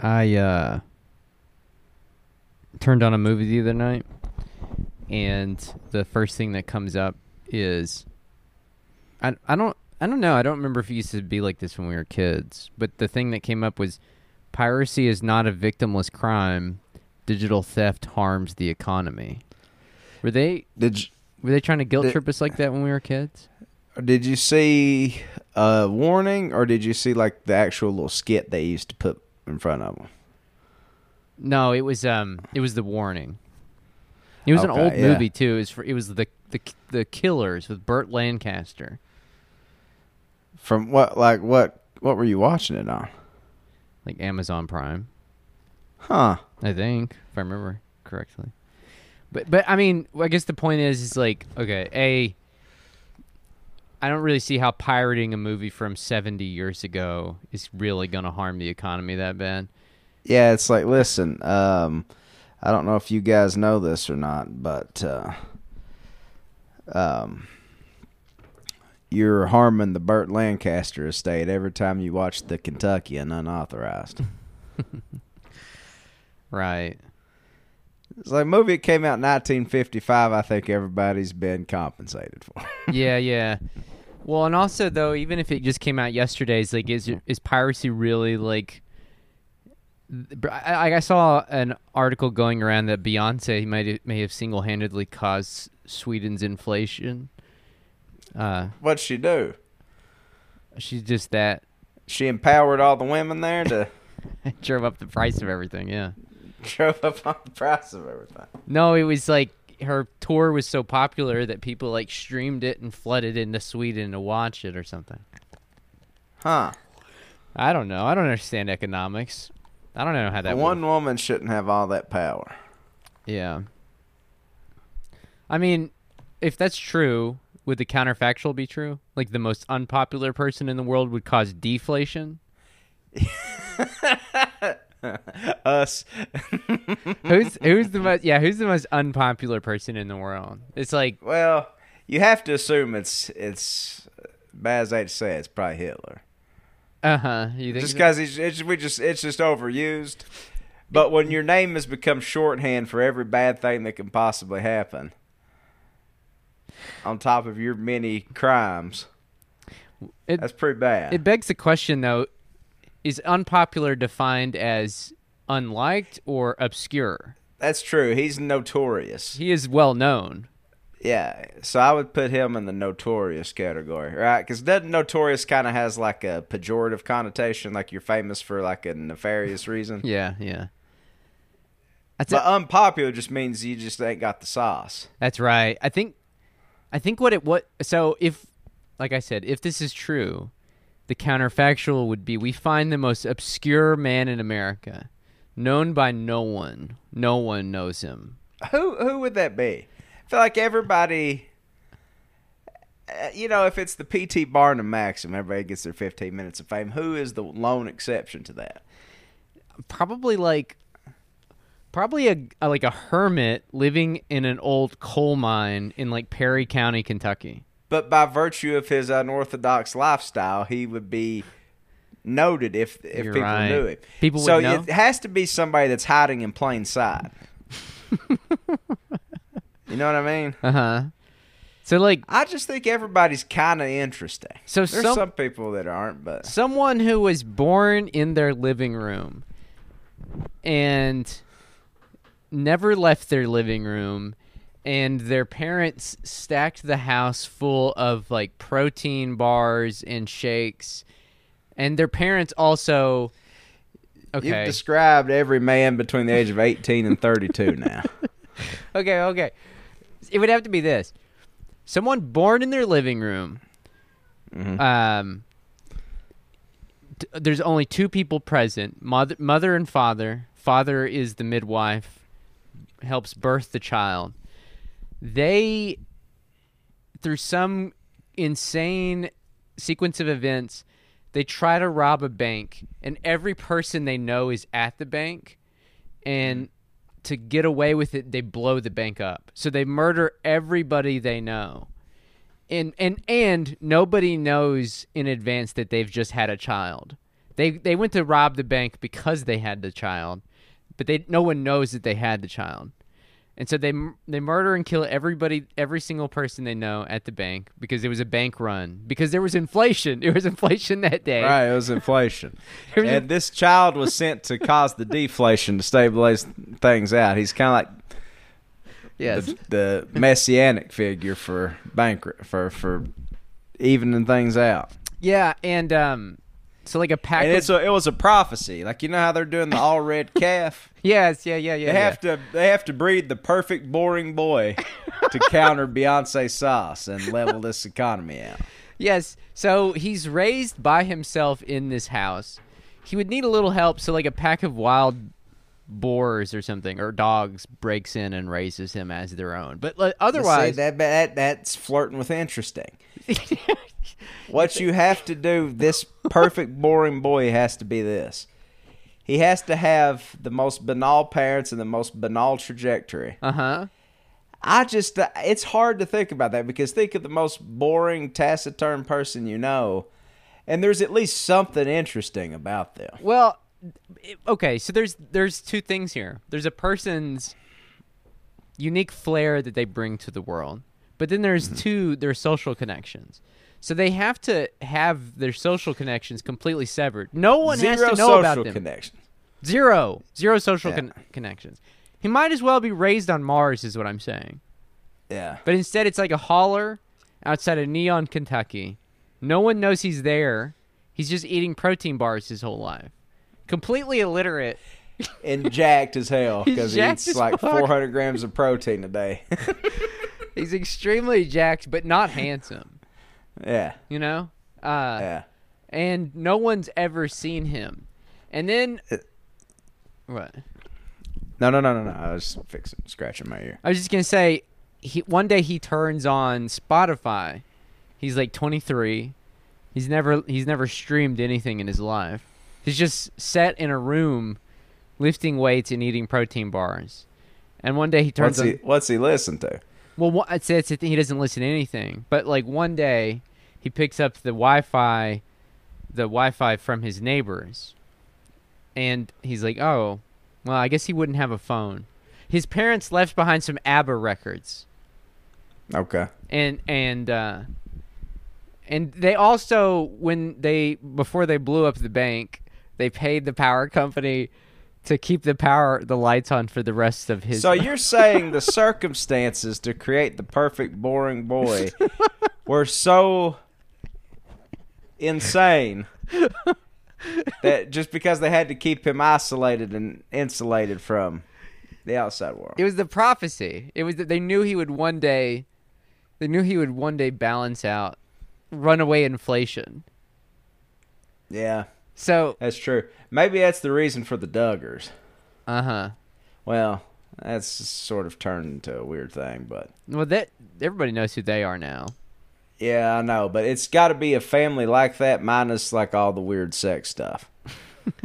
I uh turned on a movie the other night and the first thing that comes up is I I don't I don't know. I don't remember if it used to be like this when we were kids, but the thing that came up was piracy is not a victimless crime. Digital theft harms the economy. Were they Did you, were they trying to guilt Did- trip us like that when we were kids? did you see a warning or did you see like the actual little skit they used to put in front of them? No, it was um it was the warning. It was an old yeah. movie too. It was for, it was the the the Killers with Burt Lancaster. From what like what what were you watching it on? like Amazon Prime, Huh. I think, if I remember correctly. But but I mean, I guess the point is, is like okay, a. I don't really see how pirating a movie from seventy years ago is really going to harm the economy that bad. Yeah, it's like listen, um I don't know if you guys know this or not, but uh um you're harming the Burt Lancaster estate every time you watch the Kentuckian unauthorized. Right. It's like a movie that came out in 1955. I think everybody's been compensated for. yeah, yeah. Well, and also though, even if it just came out yesterday, is like is is piracy really like? I, I saw an article going around that Beyonce might may have single handedly caused Sweden's inflation. Uh, What'd she do? she's just that She empowered all the women there to drove up the price of everything. Yeah. drove up on the price of everything. No, it was like her tour was so popular that people like streamed it and flooded into Sweden to watch it or something. Huh. I don't know. I don't understand economics. I don't know how that One woman shouldn't have all that power. Yeah. I mean, if that's true, would the counterfactual be true? Like the most unpopular person in the world would cause deflation? Us. who's who's the most yeah, who's the most unpopular person in the world? It's like well, you have to assume it's it's bad as I hate say it's probably Hitler. uh-huh, you think Just so? because he's it's we just it's just overused. But when your name has become shorthand for every bad thing that can possibly happen, on top of your many crimes, It- that's pretty bad. It begs the question though, is unpopular defined as unliked or obscure? that's true. He's notorious. He is well known. Yeah, so I would put him in the notorious category, right? Because doesn't notorious kind of has like a pejorative connotation, like you're famous for like a nefarious reason. Yeah, yeah. That's But unpopular just means you just ain't got the sauce. That's right. I think I think what it what so if like I said, if this is true, the counterfactual would be we find the most obscure man in America, known by no one. No one knows him. Who who would that be? I feel like everybody. uh, You know, if it's the P.T. Barnum maxim, everybody gets their 15 minutes of fame. Who is the lone exception to that? Probably like probably a, a like a hermit living in an old coal mine in like Perry County, Kentucky. But by virtue of his unorthodox lifestyle, he would be noted if if You're people right. knew it. People so it has to be somebody that's hiding in plain sight. you know what I mean? Uh-huh. So like I just think everybody's kind of interesting. So There's some- some people that aren't, but someone who was born in their living room and never left their living room and their parents stacked the house full of like protein bars and shakes and their parents also Okay. you've described every man between the age of 18 and 32 now. okay okay it would have to be this someone born in their living room Mhm. um t- there's only two people present mother mother and father father is the midwife helps birth the child they through some insane sequence of events they try to rob a bank and every person they know is at the bank and to get away with it they blow the bank up. So they murder everybody they know. And and and nobody knows in advance that they've just had a child. They they went to rob the bank because they had the child, but they no one knows that they had the child. And so they they murder and kill everybody, every single person they know at the bank because it was a bank run because there was inflation. It was inflation that day. Right, it was inflation. Was a- and this child was sent to cause the deflation to stabilize things out. He's kind of like Yes. the, the messianic figure for bank for for evening things out. Yeah, and um, so like a pack And of a, it was a prophecy. Like you know how they're doing the all red calf. yes, yeah, yeah, yeah. They yeah. have to they have to breed the perfect boring boy to counter Beyonce sauce and level this economy out. Yes. So he's raised by himself in this house. He would need a little help, so like a pack of wild boars or something or dogs breaks in and raises him as their own. But like, See, otherwise, that, that that's flirting with interesting. What you have to do, this perfect boring boy has to be this. He has to have the most banal parents and the most banal trajectory. uh huh. I just, uh, it's hard to think about that because think of the most boring, taciturn person you know, and there's at least something interesting about them. Well, okay. So there's there's two things here. There's a person's unique flair that they bring to the world, but then there's Mm-hmm. two their social connections. So they have to have their social connections completely severed. No one has to know about them. connection. Zero. Zero social Yeah. con- connections. He might as well be raised on Mars, is what I'm saying. Yeah. But instead, it's like a holler outside of Neon, Kentucky. No one knows he's there. He's just eating protein bars his whole life. Completely illiterate. And jacked as hell because he eats like fuck. 400 grams of protein a day. He's extremely jacked, but not handsome. Yeah. You know? Uh, Yeah. And no one's ever seen him. And then. What? No, no, no, no, no. I was fixing, scratching my ear. I was just gonna say, he one day he turns on Spotify. He's like 23. He's never he's never streamed anything in his life. He's just sat in a room, lifting weights and eating protein bars. And one day he turns What's on. what's he listen to? Well, say it's a thing, he doesn't listen to anything. But like one day, he picks up the Wi-Fi, the Wi-Fi from his neighbors, and he's like, "Oh, well, I guess he wouldn't have a phone." His parents left behind some ABBA records, Okay. and and uh, and they also when they before they blew up the bank, they paid the power company to keep the power the lights on for the rest of his. So you're saying the circumstances to create the perfect boring boy were so insane that just because they had to keep him isolated and insulated from the outside world. It was the prophecy. It was that they knew he would one day, they knew he would one day balance out runaway inflation. Yeah, So, that's true. Maybe that's the reason for the Duggars. uh huh. Well, that's sort of turned into a weird thing, but Well, that everybody knows who they are now. yeah, I know. But it's got to be a family like that, minus like all the weird sex stuff.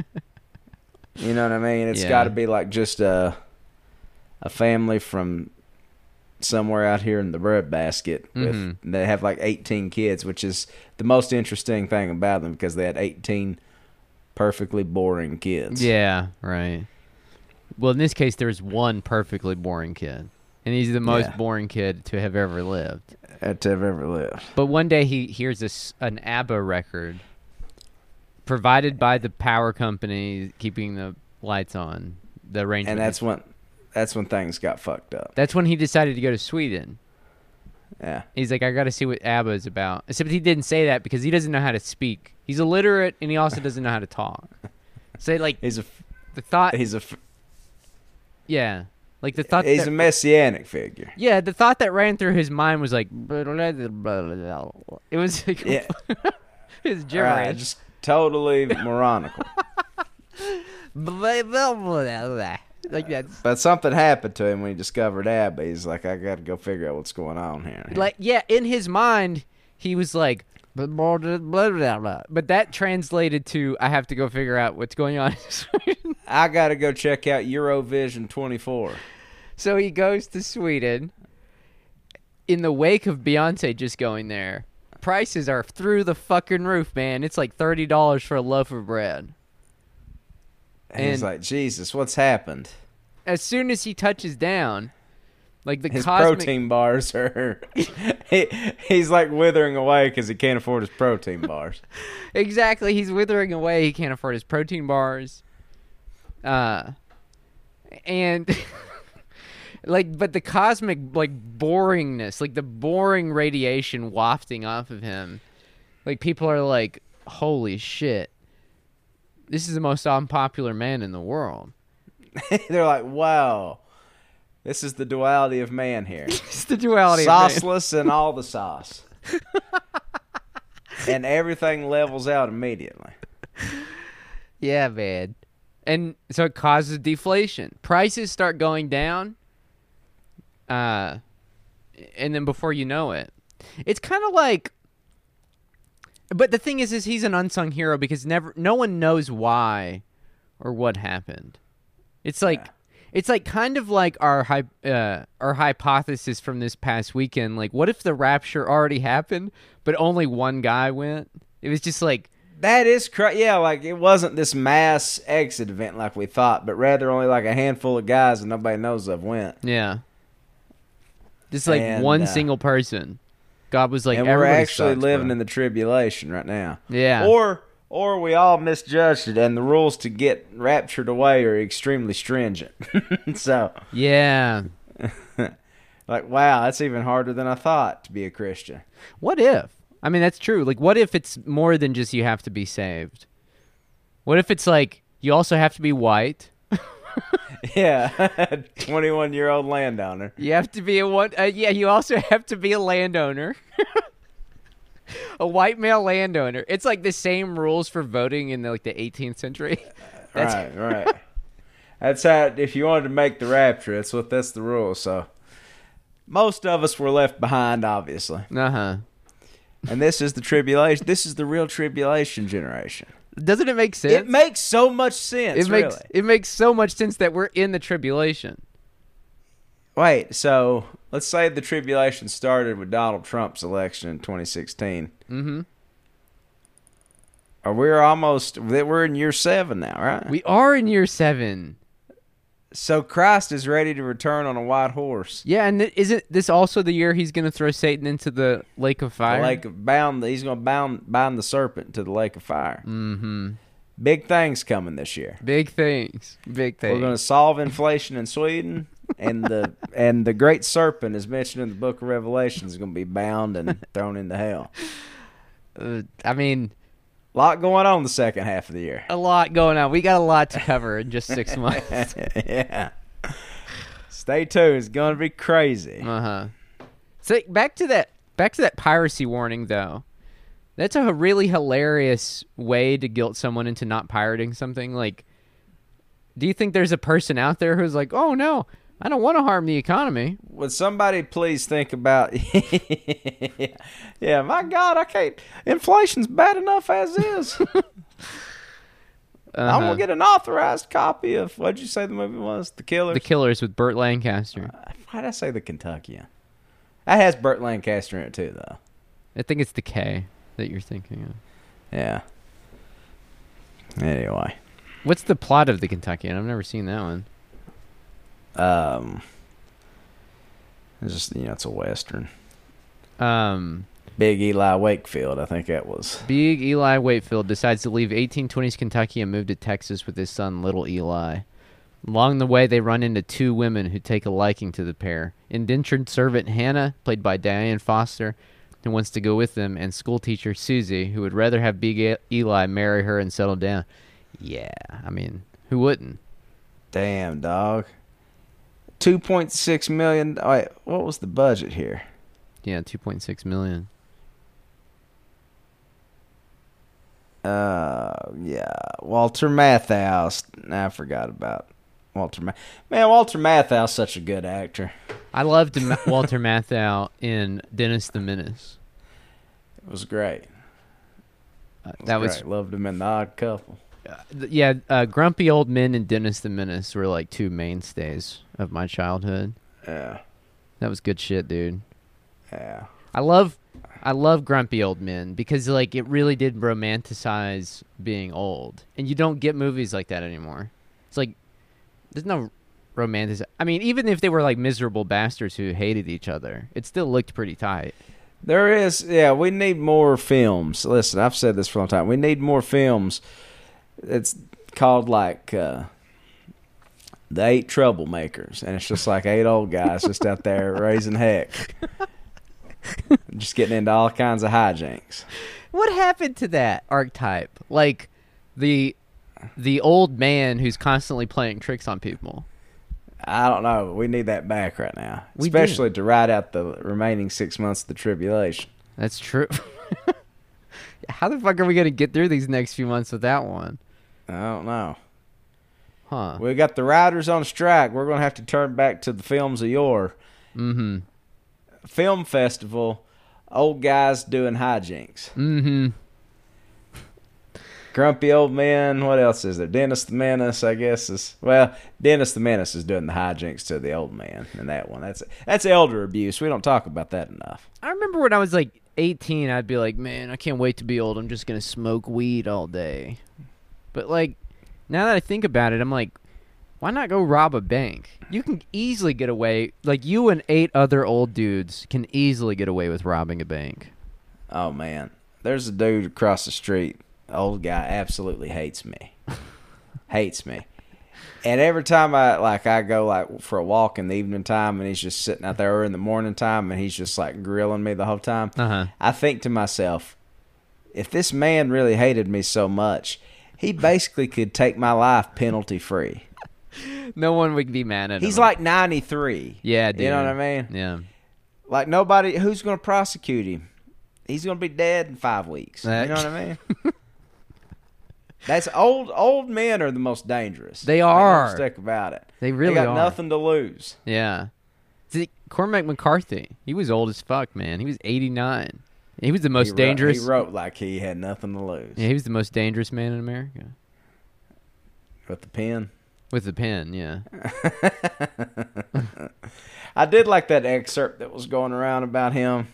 you know what I mean? It's Yeah. got to be like just a a family from somewhere out here in the breadbasket. With Mhm. they have like eighteen kids, which is the most interesting thing about them because they had eighteen perfectly boring kids. Yeah, right. Well, in this case, there's one perfectly boring kid, and he's the most Yeah. boring kid to have ever lived. Uh, that have ever lived. But one day he hears this an ABBA record provided by the power company keeping the lights on. The arrangement. And that's when that's when things got fucked up. that's when he decided to go to Sweden. Yeah. He's like, I got to see what ABBA is about. Except he didn't say that because he doesn't know how to speak. He's illiterate and he also doesn't know how to talk. So like He's a the thought, he's a yeah, like the thought. he's that, a messianic figure. yeah, the thought that ran through his mind was like, it was like, Yeah. was gibberish. Right, just totally moronical. like that. But something happened to him when he discovered ABBA. He's like, I got to go figure out what's going on here. Like yeah, in his mind, he was like. But that translated to I have to go figure out what's going on. I got to go check out Eurovision 24. So he goes to Sweden in the wake of Beyonce just going there. prices are through the fucking roof, man. It's like thirty dollars for a loaf of bread. And he's like, Jesus, what's happened? As soon as he touches down, like the His cosmic, protein bars are. he, he's like withering away because he can't afford his protein bars. exactly, he's withering away. He can't afford his protein bars. Uh, and like, but the cosmic like boringness, like the boring radiation wafting off of him, like people are like, "Holy shit, this is the most unpopular man in the world." They're like, wow, this is the duality of man here. it's the duality. of. Sauceless and all the sauce. and everything levels out immediately. Yeah, man. And so it causes deflation. Prices start going down. Uh and then before you know it. It's kind of like But the thing is is he's an unsung hero because never no one knows why or what happened. It's like Yeah. It's like kind of like our uh, our hypothesis from this past weekend. Like, what if the rapture already happened, but only one guy went? It was just like That is cra Yeah, like it wasn't this mass exit event like we thought, but rather only like a handful of guys and nobody knows of went. Yeah. Just like And, one uh, single person. God was like, and we're actually sucks, living bro." in the tribulation right now. Yeah. Or or we all misjudged it and the rules to get raptured away are extremely stringent. so yeah. like wow, that's even harder than I thought to be a Christian. What if? I mean, that's true. Like, what if it's more than just you have to be saved? What if it's like you also have to be white? Yeah. Twenty one year old landowner. You have to be a one. Uh, yeah, you also have to be a landowner. a white male landowner. It's like the same rules for voting in the, like the 18th century. That's right, right. That's how if you wanted to make the rapture, that's what that's the rule. So most of us were left behind, obviously. uh huh. And this is the tribulation. This is the real tribulation generation. Doesn't it make sense? It makes so much sense. it makes really. it makes so much sense that we're in the tribulation. Wait, so let's say the tribulation started with Donald Trump's election in 2016. Mm-hmm. Or we're almost we're in year seven now, right? We are in year seven. so Christ is ready to return on a white horse. Yeah, and th- isn't this also the year he's going to throw Satan into the lake of The fire? lake of bound. He's going to bound bind the serpent to the lake of fire. mm-hmm. Big things coming this year. Big things. Big things. We're going to solve inflation in Sweden, and the and the great serpent, is mentioned in the Book of Revelation, is going to be bound and thrown into hell. Uh, I mean, A lot going on the second half of the year. a lot going on. We got a lot to cover in just six months. yeah. Stay tuned. It's going to be crazy. Uh huh. So back to that. Back to that piracy warning, though. That's a really hilarious way to guilt someone into not pirating something. Like, do you think there's a person out there who's like, "Oh no, I don't want to harm the economy"? Would somebody please think about? yeah, my God, I can't. Inflation's bad enough as is. I'm Uh-huh. gonna get an authorized copy of what'd you say the movie was? The Killers. the Killers with Burt Lancaster. why'd I say the Kentuckian? That has Burt Lancaster in it too, though. I think it's the K that you're thinking of. Yeah. Anyway, What's the plot of the Kentuckian? I've never seen that one. Um, it's just you know it's a western. Um, Big Eli Wakefield, I think that was. Big Eli Wakefield decides to leave 1820s Kentucky and move to Texas with his son, Little Eli. Along the way, they run into two women who take a liking to the pair indentured servant Hannah, played by Dianne Foster, who wants to go with them, and schoolteacher Susie, who would rather have Big Eli marry her and settle down. Yeah, I mean, who wouldn't? Damn, dog. Two point six million. Wait, what was the budget here? Yeah, 2.6 million. Uh, yeah, Walter Matthau. I forgot about Walter. Ma- Man, Walter Matthau's such a good actor. I loved Walter Matthau in Dennis the Menace. It was great. Uh, It that was great. loved him in the Odd Couple. Yeah, uh, Grumpy Old Men and Dennis the Menace were like two mainstays of my childhood. Yeah, That was good shit, dude. yeah. I love I love grumpy old men because like it really did romanticize being old, and you don't get movies like that anymore. It's like there's no romantic. I mean, even if they were like miserable bastards who hated each other, it still looked pretty tight. There is, yeah. We need more films. Listen, I've said this for a long time. We need more films. It's called like uh, the Eight Troublemakers, and it's just like eight old guys just out there raising heck, just getting into all kinds of hijinks. What happened to that archetype? Like the the old man who's constantly playing tricks on people. I don't know. We need that back right now, We do. especially to ride out the remaining six months of the tribulation. That's true. How the fuck are we gonna get through these next few months without one? I don't know. Huh? We got the riders on strike. We're gonna have to turn back to the films of yore. Mm-hmm. Film festival. Old guys doing hijinks. Mm-hmm. Grumpy old men. What else is there? Dennis the Menace, I guess is well. Dennis the Menace is doing the hijinks to the old man in that one. That's that's elder abuse. We don't talk about that enough. I remember when I was like 18, I'd be like, man, I can't wait to be old. I'm just gonna smoke weed all day. But like, now that I think about it, I'm like, why not go rob a bank? You can easily get away. Like you and eight other old dudes can easily get away with robbing a bank. Oh man, there's a dude across the street. Old guy absolutely hates me. hates me. And every time I like I go like for a walk in the evening time and he's just sitting out there or in the morning time and he's just like grilling me the whole time. Uh huh. I think to myself, if this man really hated me so much, he basically could take my life penalty free. No one would be mad at him. He's like 93. yeah, dude. You know what I mean? Yeah. Like nobody who's going to prosecute him. He's going to be dead in 5 weeks. You know what I mean? That's old old men are the most dangerous. They are. mistake about it. They really they got are. nothing to lose. Yeah. See, Cormac McCarthy, he was old as fuck, man. He was 89. He was the most he wrote- dangerous. he wrote like he had nothing to lose yeah, he was the most dangerous man in America with the pen. with the pen. Yeah. I did like that excerpt that was going around about him,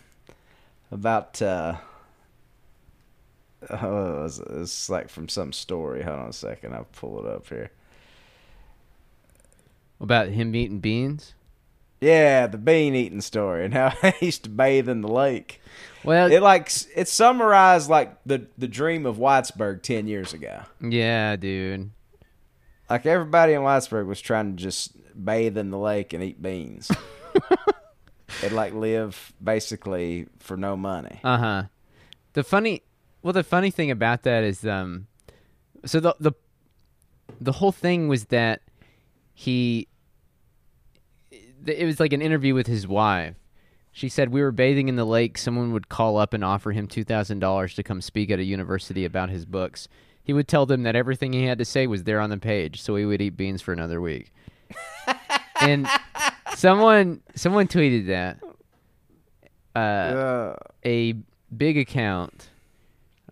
about uh, oh, it's, it's like from some story. Hold on a second, I'll pull it up here. About him eating beans. Yeah, the bean eating story and how I used to bathe in the lake. Well, It like it summarized like the the dream of Whitesburg ten years ago. yeah, dude. Like everybody in Whitesburg was trying to just bathe in the lake and eat beans. and like live basically for no money. Uh huh. The funny, well, the funny thing about that is, um, so the the the whole thing was that he, it was like an interview with his wife. She said we were bathing in the lake. Someone would call up and offer him two thousand dollars to come speak at a university about his books. He would tell them that everything he had to say was there on the page, so he would eat beans for another week. and someone someone tweeted that. Uh, Uh, a big account.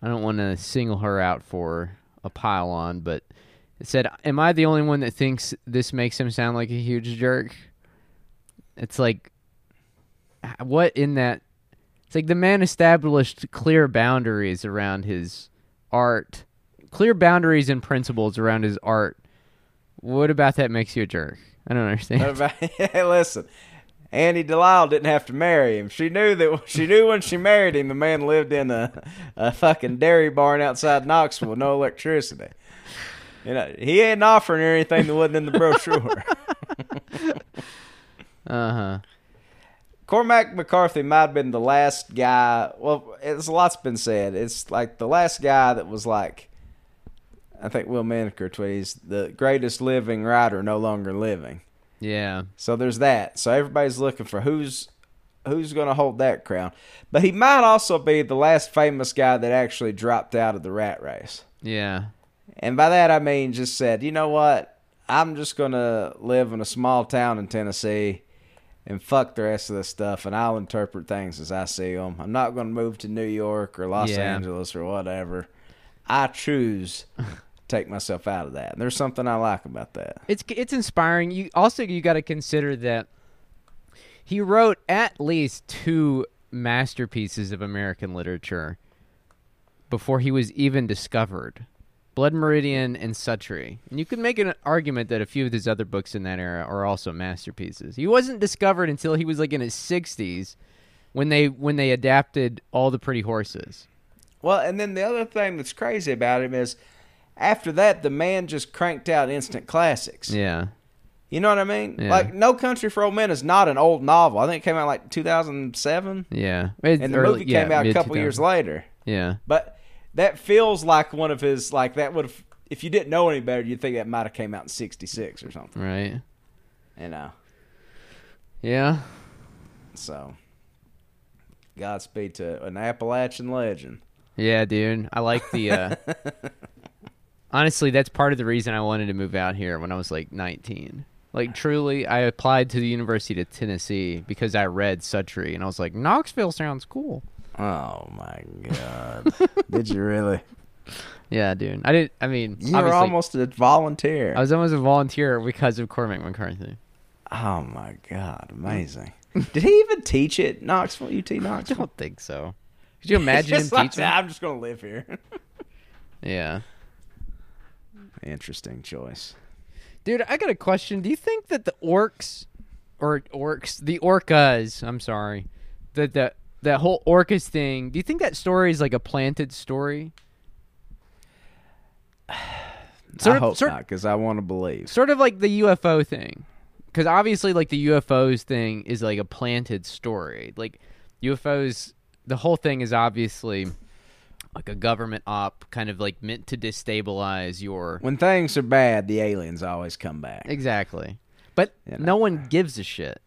I don't want to single her out for a pile on, but it said, "Am I the only one that thinks this makes him sound like a huge jerk?" It's like, what in that? It's like the man established clear boundaries around his art, clear boundaries and principles around his art. What about that makes you a jerk? I don't understand. About, hey, listen, Annie DeLisle didn't have to marry him. She knew that she knew when she married him, the man lived in a, a fucking dairy barn outside Knoxville with no electricity. You know, he ain't offering her anything that wasn't in the brochure. Uh huh. Cormac McCarthy might have been the last guy. Well, it's a lot's been said. It's like the last guy that was like, I think Will Menaker tweeted, he's the greatest living writer, no longer living. Yeah. So there's that. So everybody's looking for who's who's going to hold that crown. But he might also be the last famous guy that actually dropped out of the rat race. Yeah. And by that I mean just said, you know what? I'm just going to live in a small town in Tennessee and fuck the rest of the stuff and I'll interpret things as I see them. I'm not going to move to New York or Los Yeah. Angeles or whatever. I choose to take myself out of that. And there's something I like about that. it's it's inspiring. You also you got to consider that he wrote at least two masterpieces of American literature before he was even discovered. Blood Meridian and Suttree. And you could make an argument that a few of his other books in that era are also masterpieces. He wasn't discovered until he was like in his 60s when they when they adapted all the pretty horses. Well, and then the other thing that's crazy about him is after that the man just cranked out instant classics. Yeah. You know what I mean? Yeah. Like No Country for Old Men is not an old novel. I think it came out like 2007 Yeah. and the movie came out a couple years later. Yeah. But that feels like one of his like that would have if you didn't know any better, you'd think that might have came out in 66 or something. Right. You know. Yeah. So Godspeed to an Appalachian legend. Yeah, dude. I like the uh Honestly, that's part of the reason I wanted to move out here when I was like 19. Like truly, I applied to the University of Tennessee because I read Suttree and I was like, Knoxville sounds cool. Oh my god. Did you really? Yeah, dude. I didn't I mean, You were almost a volunteer. I was almost a volunteer because of Cormac McCarthy. oh my god, amazing. Did he even teach it, Knoxville, UT Knox? I don't think so. Could you imagine him like, teaching? I'm just gonna live here. Yeah. Interesting choice. Dude, I got a question. Do you think that the orcs or orcs, the orcas, I'm sorry, that the that whole orcas thing, do you think that story is like a planted story? Sort I of- hope sort- not, because I want to believe. Sort of like the UFO thing. Cuz obviously like the UFOs thing is like a planted story. Like UFOs the whole thing is obviously like a government op kind of like meant to destabilize your When things are bad, the aliens always come back. Exactly. But You know. no one gives a shit.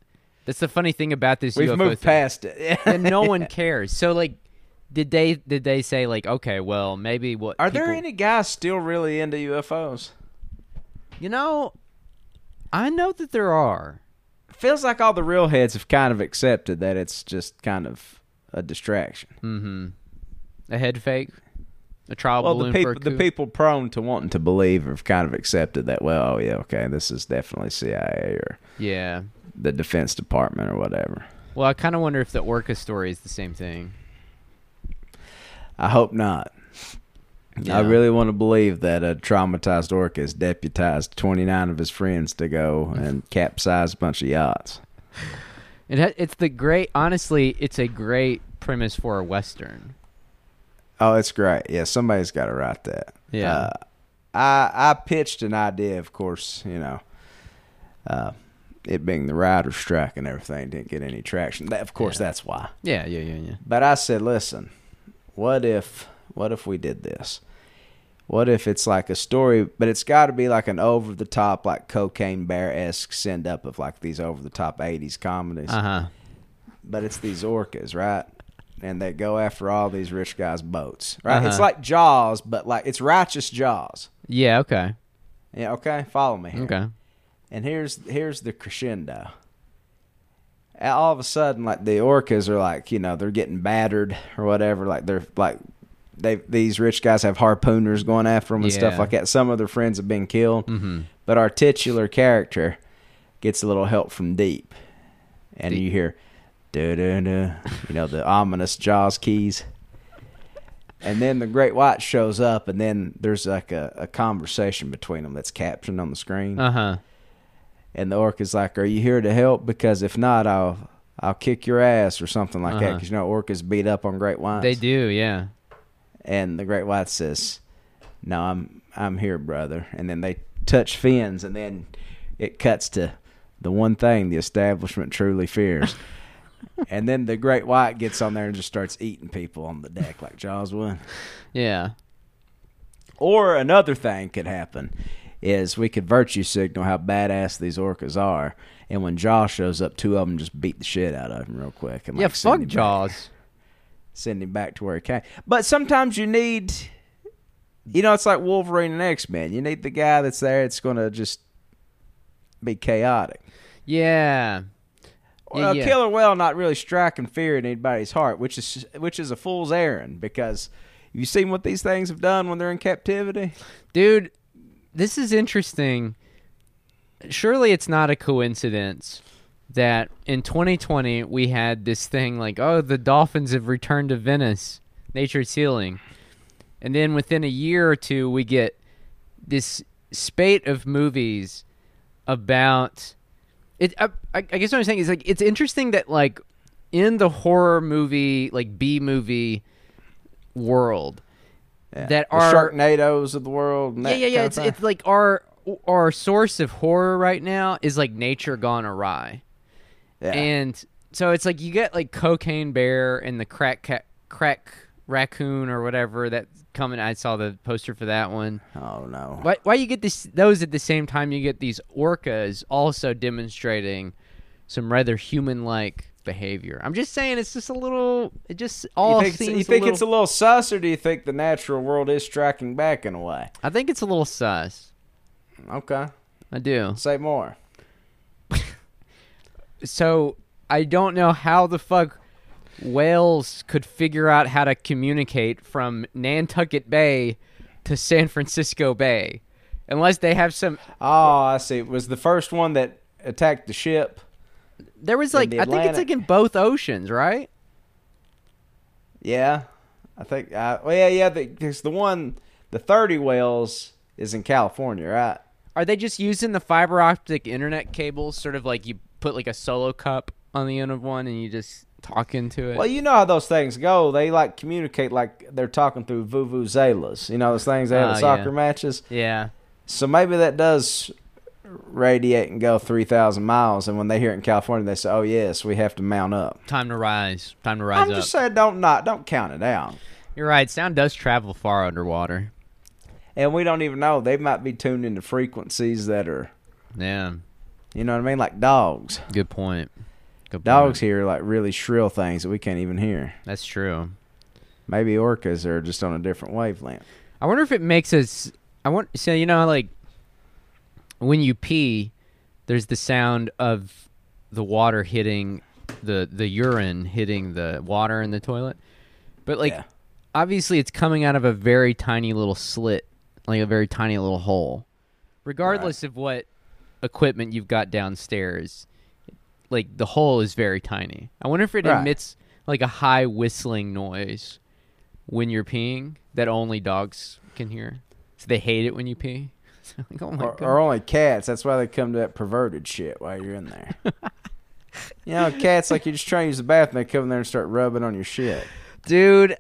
That's the funny thing about this We've UFO moved thing. past it. and no one cares. So like did they did they say like okay, well, maybe what Are there any guys still really into UFOs? You know, I know that there are. Feels like all the real heads have kind of accepted that it's just kind of a distraction. Mhm. A head fake? A trial Well, the balloon for people the people prone to wanting to believe have kind of accepted that. Well, oh yeah, okay, this is definitely CIA or Yeah. The Defense Department or whatever. Well, I kind of wonder if the orca story is the same thing. I hope not. I really want to believe that a traumatized orca has deputized 29 of his friends to go and capsize a bunch of yachts. It ha- it's the great honestly, it's a great premise for a western. Oh, it's great. Yeah, somebody's got to write that. Yeah. Uh, I I pitched an idea, of course, you know, uh, it being the writer's strike and everything didn't get any traction. That, of course, Yeah. that's why. Yeah, yeah, yeah, yeah. But I said, listen, what if what if we did this? What if it's like a story, but it's got to be like an over the top, like cocaine bear esque send up of like these over the top '80s comedies. Uh-huh. But it's these orcas, right? And they go after all these rich guys' boats, right? It's Uh-huh. like Jaws, but like it's righteous Jaws. Yeah, okay. Yeah, okay, follow me. Here. Okay. And here's here's the crescendo. All of a sudden, like the orcas are like, you know, they're getting battered or whatever. Like they're like, they these rich guys have harpooners going after them and stuff like that. Some of their friends have been killed, Mhm. but our titular character gets a little help from deep, and Deep. you hear, da da da, you know, the ominous Jaws keys. And then the Great White shows up, and then there's like a, a conversation between them that's captioned on the screen. Uh-huh. And the orc is like, "Are you here to help? Because if not, I'll I'll kick your ass or something like that. Uh-huh. Because you know orcas beat up on great whites." They do, yeah. And the great white says, "No, I'm I'm here, brother." And then they touch fins, and then it cuts to the one thing the establishment truly fears. and then the great white gets on there and just starts eating people on the deck like Jaws would. Yeah. Or another thing could happen is we could virtue signal how badass these orcas are, and when Jaws shows up, two of them just beat the shit out of him real quick. And yeah, like, fuck back- Jaws. send him back to where he came. But sometimes you need, you know, it's like Wolverine and X Men. You need the guy that's there. It's going to just be chaotic. Yeah. Well, yeah. killer whale not really striking fear in anybody's heart, which is which is a fool's errand because. you've seen what these things have done when they're in captivity? Dude, this is interesting. Surely it's not a coincidence that in 2020 we had this thing like, oh, the dolphins have returned to Venice, nature's healing, and then within a year or two we get this spate of movies about it. Uh, I, I guess what I'm saying is like it's interesting that like in the horror movie like B movie world Yeah. that the are Sharknadoes of the world. And yeah, yeah, yeah. It's it's like our our source of horror right now is like nature gone awry, yeah. and so it's like you get like cocaine bear and the crack ca- crack raccoon or whatever that coming. I saw the poster for that one. oh no. Why why you get this those at the same time you get these orcas also demonstrating some rather human like behavior. I'm just saying it's just a little. It just all you think, it's, seems you think a little, it's a little sus, or do you think the natural world is striking back in a way? I think it's a little sus. Okay, I do. say more. so I don't know how the fuck whales could figure out how to communicate from Nantucket Bay to San Francisco Bay, unless they have some. Oh, I see. It was the first one that attacked the ship. There was like the I think it's like in both oceans, right? Yeah, I think. Uh, well, yeah, yeah. There's the one, the thirty whales, is in California, right? Are they just using the fiber optic internet cables, sort of like you put like a solo cup on the end of one and you just talk into it? Well, you know how those things go. They like communicate like they're talking through vuvuzelas. You know those things they have Oh, at soccer yeah. matches. yeah. So maybe that does radiate and go three thousand miles. And when they hear it in California, they say, "Oh yes, we have to mount up." Time to rise. Time to rise I'm up. just saying, don't not don't count it out. You're right. Sound does travel far underwater. And we don't even know they might be tuned into frequencies that are, Yeah. you know what I mean, like dogs. Good point. Good point. Dogs hear like really shrill things that we can't even hear. That's true. Maybe orcas are just on a different wavelength. I wonder if it makes us. I want. So you know, like when you pee, there's the sound of the water hitting the the urine hitting the water in the toilet. But like, Yeah. obviously, it's coming out of a very tiny little slit, like a very tiny little hole. Regardless of what equipment you've got downstairs, like the hole is very tiny. I wonder if it Right. emits like a high whistling noise when you're peeing that only dogs can hear. So they hate it when you pee. Like, oh my or, god. or only cats. That's why they come to that perverted shit while you're in there. you know, cats like you just try to use the bathroom, they come in there and start rubbing on your shit, dude,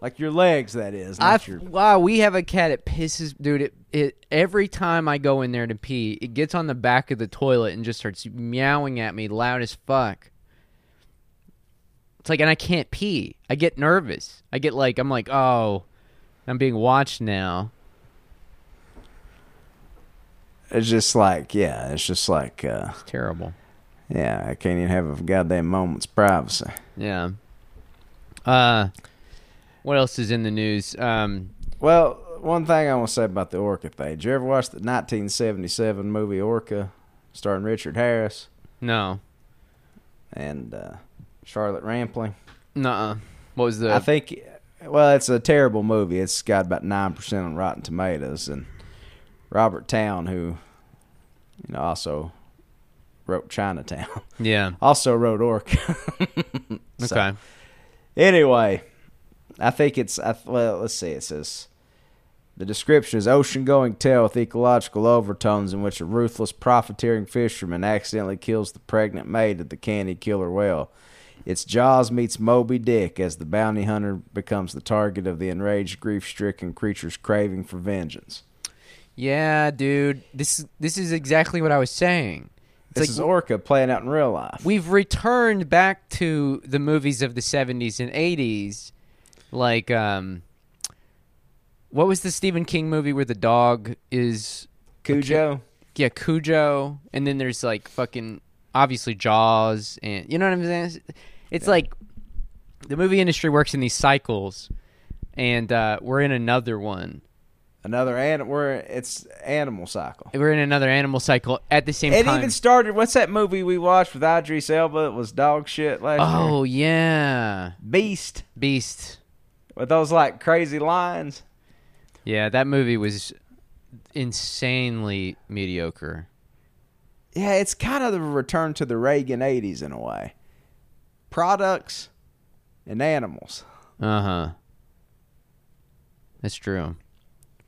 like your legs. That is, I your. wow, we have a cat. It pisses, dude. It it every time I go in there to pee, it gets on the back of the toilet and just starts meowing at me loud as fuck. It's like, and I can't pee. I get nervous. I get like, I'm like, oh, I'm being watched now. It's just like, yeah, it's just like, uh, It's terrible. yeah, I can't even have a goddamn moment's privacy. Yeah. Uh, what else is in the news? Um, Well, one thing I want to say about the Orca thing. Did you ever watch the 1977 movie Orca, starring Richard Harris no, and uh, Charlotte Rampling? no. What was the? I think, well, it's a terrible movie. It's got about nine percent on Rotten Tomatoes, and Robert Towne, who, you know, also wrote Chinatown, yeah. also wrote Orca. So, Okay. Anyway, I think it's I, well. Let's see. It says the description is ocean-going tale with ecological overtones in which a ruthless, profiteering fisherman accidentally kills the pregnant mate of the candy killer whale. It's Jaws meets Moby Dick as the bounty hunter becomes the target of the enraged, grief-stricken creature's craving for vengeance. Yeah, dude. This this is exactly what I was saying. It's This like is Orca playing out in real life. we've returned back to the movies of the 70s and 80s like um what was the Stephen King movie where the dog is Cujo. yeah, Cujo and then there's like fucking obviously Jaws and you know what I'm saying? It's like the movie industry works in these cycles and uh we're in another one. Another animal. We're it's animal cycle. We're in another animal cycle at the same It time. It even started. What's that movie we watched with Idris Elba? It was dog shit last year. oh yeah. Beast Beast. with those like crazy lines. Yeah, that movie was insanely mediocre. yeah, it's kind of the return to the Reagan '80s in a way. Products and animals. Uh huh. That's true.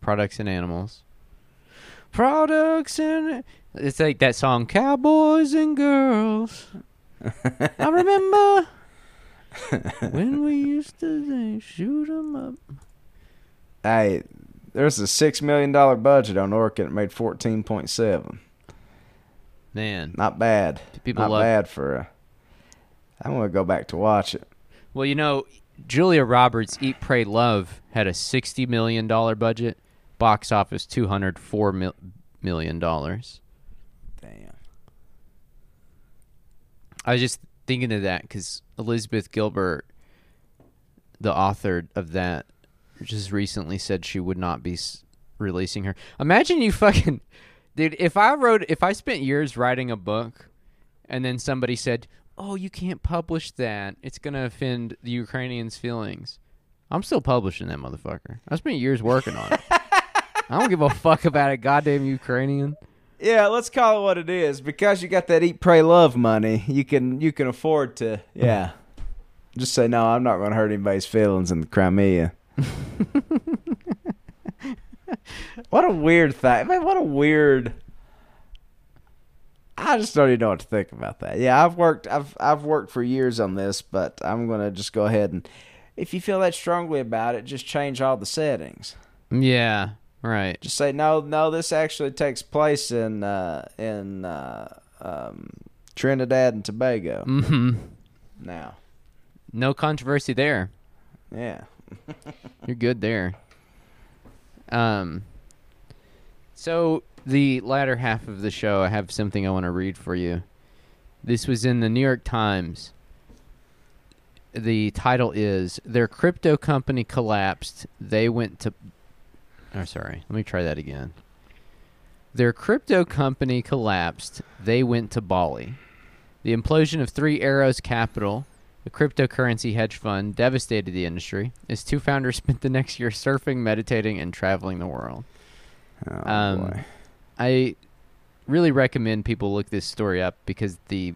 Products and animals. Products and it's like that song, Cowboys and Girls. I remember when we used to say, shoot 'em up. Hey, there's a six million dollar budget on Orca. It made fourteen point seven. Man, Not bad. people Not love- bad for a. I'm gonna go back to watch it. well, you know, Julia Roberts' Eat, Pray, Love had a sixty million dollar budget. Box office two hundred four mil- million dollars. Damn. I was just thinking of that because Elizabeth Gilbert, the author of that, just recently said she would not be s- releasing her. Imagine you fucking, dude. If I wrote, if I spent years writing a book, and then somebody said, "Oh, you can't publish that; it's gonna offend the Ukrainians' feelings," I'm still publishing that motherfucker. I spent years working on it. I don't give a fuck about a goddamn Ukrainian. Yeah, let's call it what it is. Because you got that eat, pray, love money, you can you can afford to yeah. Just say no. I'm not going to hurt anybody's feelings in the Crimea. what a weird thing, man! What a weird. I just don't even know what to think about that. Yeah, I've worked. I've I've worked for years on this, but I'm going to just go ahead and, if you feel that strongly about it, just change all the settings. Yeah, right. Just say no, no. This actually takes place in uh, in uh, um, Trinidad and Tobago. Mm-hmm. Now, No controversy there. yeah, You're good there. Um. So the latter half of the show, I have something I want to read for you. This was in the New York Times. The title is "Their crypto company collapsed. They went to." Oh, sorry. Let me try that again. Their crypto company collapsed. They went to Bali. The implosion of Three Arrows Capital, a cryptocurrency hedge fund, devastated the industry. Its two founders spent the next year surfing, meditating, and traveling the world. oh Um, boy. I really recommend people look this story up because the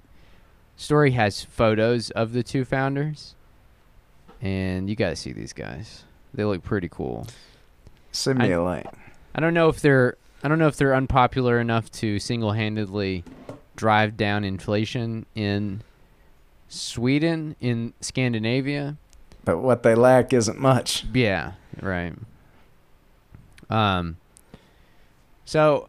story has photos of the two founders, and you got to see these guys. They look pretty cool. Send me I- a link. I don't know if they're I don't know if they're unpopular enough to single-handedly drive down inflation in Sweden, in Scandinavia. But what they lack isn't much. Yeah, right. Um so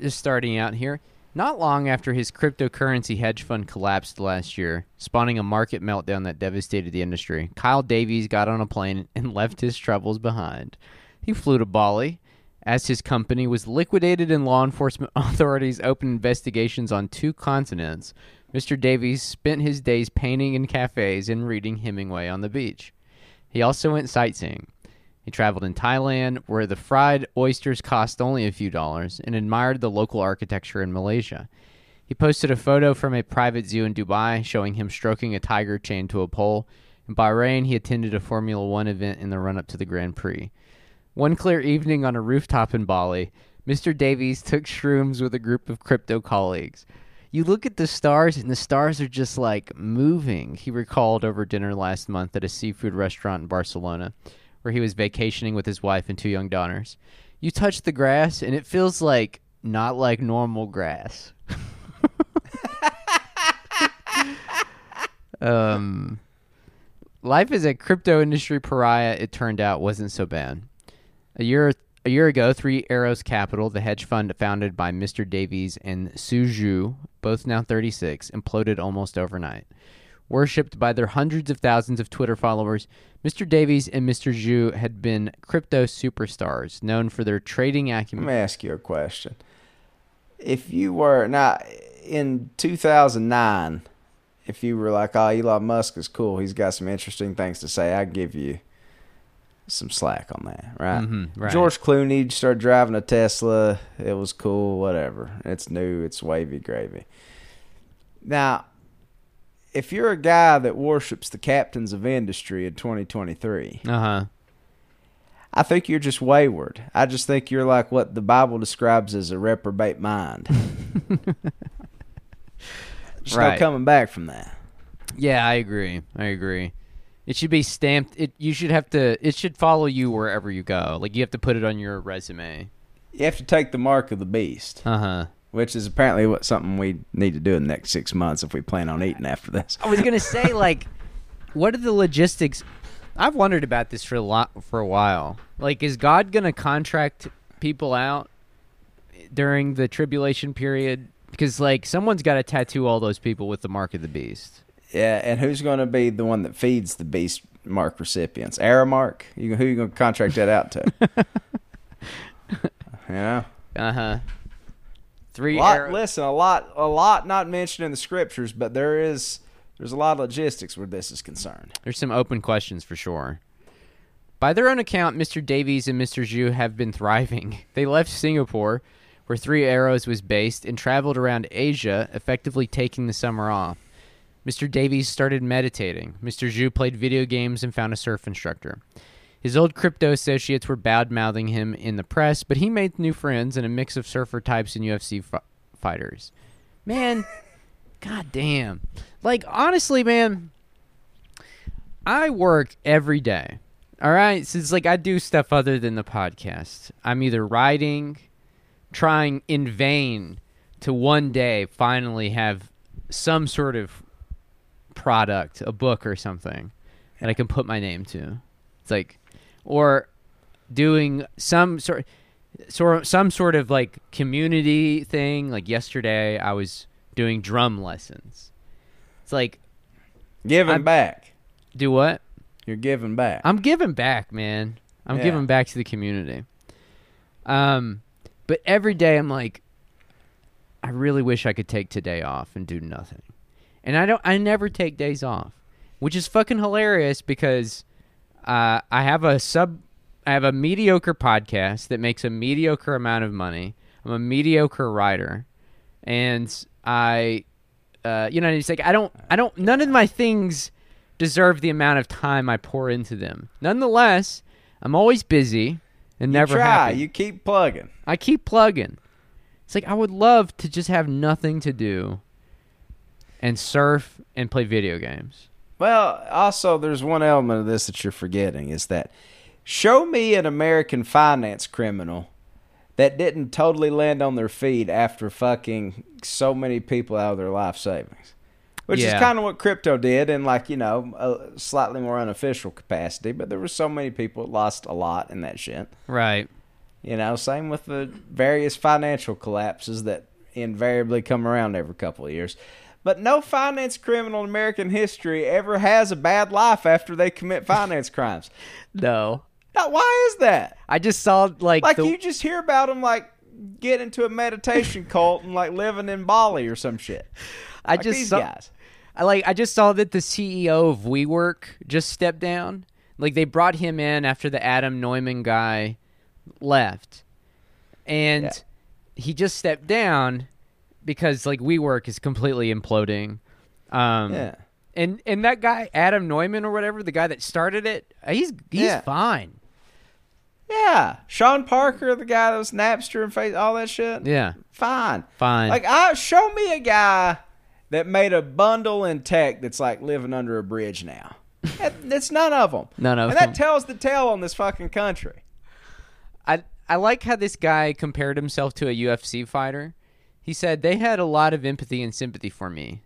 just starting out here, not long after his cryptocurrency hedge fund collapsed last year, spawning a market meltdown that devastated the industry, Kyle Davies got on a plane and left his troubles behind. He flew to Bali as his company was liquidated and law enforcement authorities opened investigations on two continents. Mr. Davies spent his days painting in cafes and reading Hemingway on the beach. He also went sightseeing. He traveled in Thailand, where the fried oysters cost only a few dollars, and admired the local architecture in Malaysia. He posted a photo from a private zoo in Dubai showing him stroking a tiger chained to a pole. In Bahrain, he attended a Formula One event in the run up to the Grand Prix. One clear evening on a rooftop in Bali, Mr. Davies took shrooms with a group of crypto colleagues. You look at the stars, and the stars are just like moving, he recalled over dinner last month at a seafood restaurant in Barcelona, where he was vacationing with his wife and two young daughters. You touch the grass, and it feels like not like normal grass. um, life as a crypto industry pariah, it turned out, wasn't so bad. A year a year ago, Three Arrows Capital, the hedge fund founded by Mr. Davies and Su Zhu, both now 36, imploded almost overnight. Worshipped by their hundreds of thousands of Twitter followers, Mr. Davies and Mr. Zhu had been crypto superstars, known for their trading acumen. Let me ask you a question. If you were now in 2009, if you were like, "Oh, Elon Musk is cool. He's got some interesting things to say," I'd give you some slack on that, right? Mm-hmm, right. George Clooney started driving a Tesla. It was cool, whatever. It's new, it's wavy gravy. Now, if you're a guy that worships the captains of industry in 2023, Uh huh. I think you're just wayward. I just think you're like what the Bible describes as a reprobate mind. just Right. no coming back from that. Yeah, I agree. I agree. It should be stamped. It you should have to. It should follow you wherever you go. Like you have to put it on your resume. You have to take the mark of the beast, Uh huh. which is apparently what something we need to do in the next six months if we plan on eating after this. I was gonna say like, what are the logistics? I've wondered about this for a lot for a while. Like, is God gonna contract people out during the tribulation period? Because like someone's got to tattoo all those people with the mark of the beast. Yeah, and who's going to be the one that feeds the beast mark recipients? Aramark? You, who are you going to contract that out to? know, Uh huh. a Three. lot. arrow- Listen, a lot, a lot not mentioned in the scriptures, but there is there's a lot of logistics where this is concerned. There's some open questions for sure. By their own account, Mr. Davies and Mr. Zhu have been thriving. They left Singapore, where Three Arrows was based, and traveled around Asia, effectively taking the summer off. Mr. Davies started meditating. Mr. Zhu played video games and found a surf instructor. His old crypto associates were bad mouthing him in the press, but he made new friends and a mix of surfer types and UFC fi- fighters. Man, god damn. Like, honestly, man, I work every day. All right, it's like I do stuff other than the podcast. I'm either writing, trying in vain to one day finally have some sort of product, a book or something that I can put my name to. It's like, or doing some sort, sort some sort of like community thing. Like yesterday, I was doing drum lessons. It's like, Giving I'm- back. do what? You're giving back. I'm giving back, man. I'm Yeah. giving back to the community. Um, but every day I'm like, I really wish I could take today off and do nothing. And I don't. I never take days off, which is fucking hilarious because uh, I have a sub. I have a mediocre podcast that makes a mediocre amount of money. I'm a mediocre writer, and I, uh, you know, it's like I don't. I don't. None of my things deserve the amount of time I pour into them. Nonetheless, I'm always busy and never you try. happy. You keep plugging. I keep plugging. It's like I would love to just have nothing to do and surf and play video games. Well, also there's one element of this that you're forgetting is that show me an American finance criminal that didn't totally land on their feet after fucking so many people out of their life savings. Which Yeah. is kind of what crypto did in like, you know, a slightly more unofficial capacity, but there were so many people that lost a lot in that shit. Right. You know, same with the various financial collapses that invariably come around every couple of years. But no finance criminal in American history ever has a bad life after they commit finance crimes. No. Now, why is that? I just saw like, Like the, you just hear about them like get into a meditation cult and like living in Bali or some shit. I Like just these saw, guys. I like I just saw that the CEO of WeWork just stepped down. Like they brought him in after the Adam Neumann guy left. And Yeah. he just stepped down because like WeWork is completely imploding. Um Yeah. and and that guy Adam Neumann or whatever, the guy that started it, he's he's Yeah. fine. Yeah. Sean Parker, the guy that was Napster and face all that shit. Yeah, Fine. fine. Like, I show me a guy that made a bundle in tech that's like living under a bridge now. That, that's none of them. None of them. and that tells the tale on this fucking country. I I like how this guy compared himself to a UFC fighter. He said they had a lot of empathy and sympathy for me.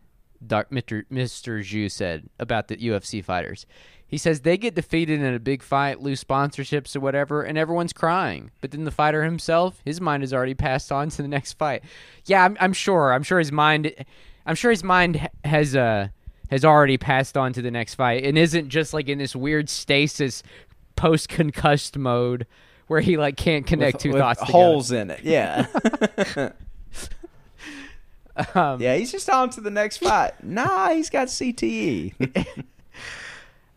Doc, Mr. Mr. Zhu said about the UFC fighters. He says they get defeated in a big fight, lose sponsorships or whatever, and everyone's crying. But then the fighter himself, his mind has already passed on to the next fight. Yeah, I'm, I'm sure. I'm sure his mind. I'm sure his mind has uh has already passed on to the next fight and isn't just like in this weird stasis post concussed mode where he like can't connect With- two with thoughts holes in it. Yeah. Um, yeah, he's just on to the next fight. Nah, he's got. CTE.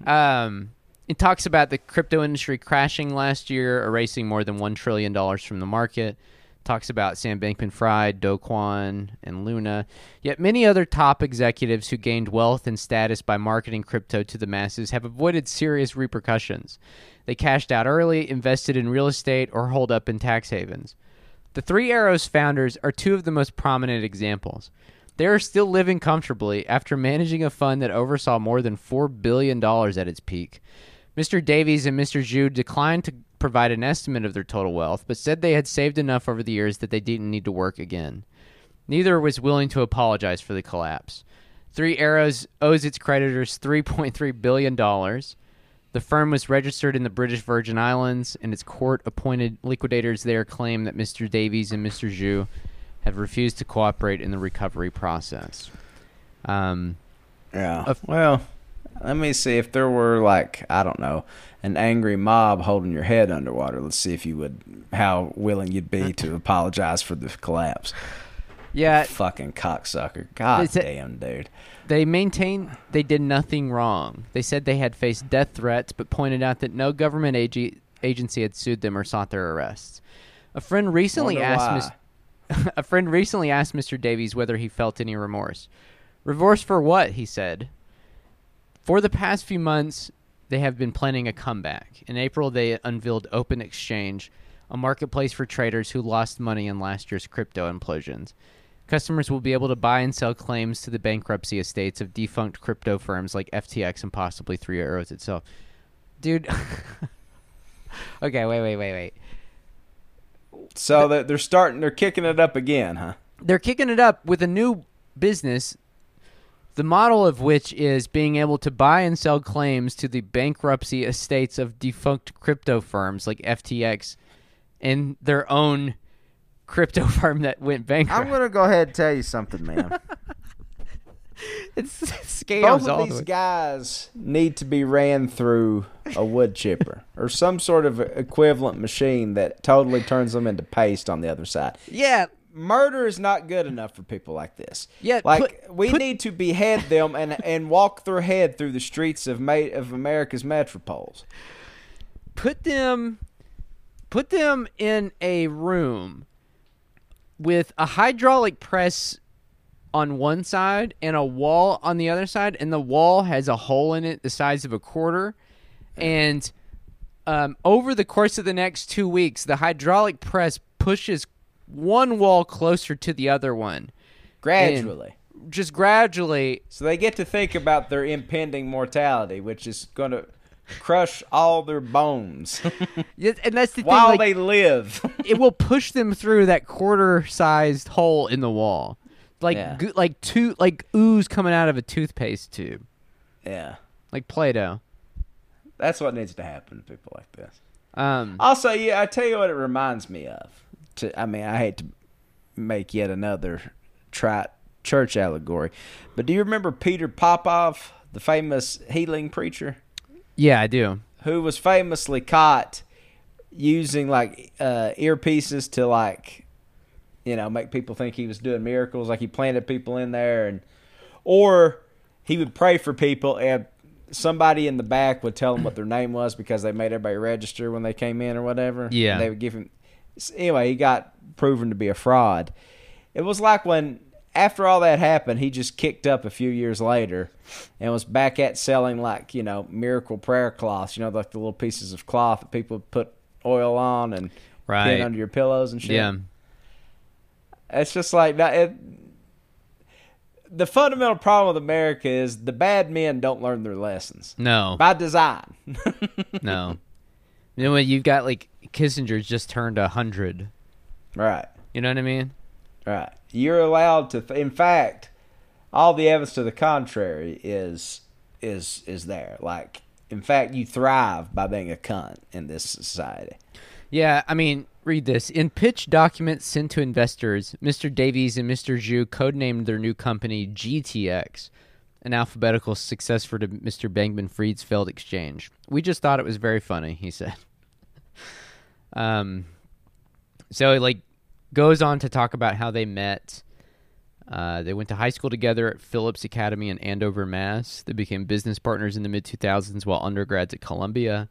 Um, it talks about the crypto industry crashing last year, erasing more than one trillion dollars from the market. talks about Sam Bankman Fried, Do Kwon, and Luna, yet many other top executives who gained wealth and status by marketing crypto to the masses have avoided serious repercussions. They cashed out early, invested in real estate, or holed up in tax havens. The Three Arrows founders are two of the most prominent examples. They are still living comfortably after managing a fund that oversaw more than $4 billion at its peak. Mr. Davies and Mr. Zhu declined to provide an estimate of their total wealth, but said they had saved enough over the years that they didn't need to work again. Neither was willing to apologize for the collapse. Three Arrows owes its creditors $3.3 billion. The firm was registered in the British Virgin Islands, and its court appointed liquidators there claim that Mr. Davies and Mr. Zhu have refused to cooperate in the recovery process. Um, Yeah. Of- well, let me see if there were like I don't know an angry mob holding your head underwater. Let's see if you would how willing you'd be to apologize for the collapse. yeah, Fucking cocksucker. God damn, dude. They maintain they did nothing wrong. They said they had faced death threats, but pointed out that no government ag- agency had sued them or sought their arrests. A friend recently asked Mis- a friend recently asked Mr. Davies whether he felt any remorse. Remorse for what? He said. For the past few months, they have been planning a comeback. In April, they unveiled Open Exchange, a marketplace for traders who lost money in last year's crypto implosions. Customers will be able to buy and sell claims to the bankruptcy estates of defunct crypto firms like FTX and possibly Three Arrows itself. Dude. okay, wait, wait, wait, wait. So that they're starting, they're kicking it up again, huh? They're kicking it up with a new business, the model of which is being able to buy and sell claims to the bankruptcy estates of defunct crypto firms like FTX and their own crypto firm that went bankrupt. I'm gonna go ahead and tell you something, man. it's scams Both of the these way. guys need to be ran through a wood chipper or some sort of equivalent machine that totally turns them into paste on the other side. Yeah, Murder is not good enough for people like this. Yeah, like put- we put- need to behead them and and walk their head through the streets of ma- of America's metropoles. put them put them in a room with a hydraulic press on one side and a wall on the other side and the wall has a hole in it the size of a quarter. And um, over the course of the next two weeks the hydraulic press pushes one wall closer to the other one. Gradually. just gradually So they get to think about their impending mortality, which is going to crush all their bones and that's the thing while like, they live. it will push them through that quarter-sized hole in the wall, like Yeah. goo- like two like ooze coming out of a toothpaste tube, yeah. like Play-Doh. That's what needs to happen to people like this. Um, Also, yeah, I tell you what it reminds me of. To, I mean, I hate to make yet another trite church allegory, but do you remember Peter Popoff, the famous healing preacher, yeah, I do. who was famously caught using like uh, earpieces to like, you know, make people think he was doing miracles, like he planted people in there, and or he would pray for people and somebody in the back would tell him what their name was because they made everybody register when they came in or whatever. Yeah. They would give him. Anyway, he got proven to be a fraud. It was like when after all that happened, he just kicked up a few years later and was back at selling like you know miracle prayer cloths. You know, like the little pieces of cloth that people put oil on and Right. pin under your pillows and shit. Yeah, It's just like that. It, the fundamental problem with America is the bad men don't learn their lessons no, by design. no. You know when you've got like Kissinger's just turned a hundred. right, You know what I mean? Right. You're allowed to. Th- in fact, all the evidence to the contrary is is is there. Like, in fact, you thrive by being a cunt in this society. Yeah, I mean, read this. In pitch documents sent to investors, Mr. Davies and Mr. Zhu codenamed their new company GTX, an alphabetical successor to Mr. Bankman Fried's failed exchange. We just thought it was very funny, he said. um, so like goes on to talk about how they met. Uh, they went to high school together at Phillips Academy in Andover, Mass. They became business partners in the mid 2000s while undergrads at Columbia.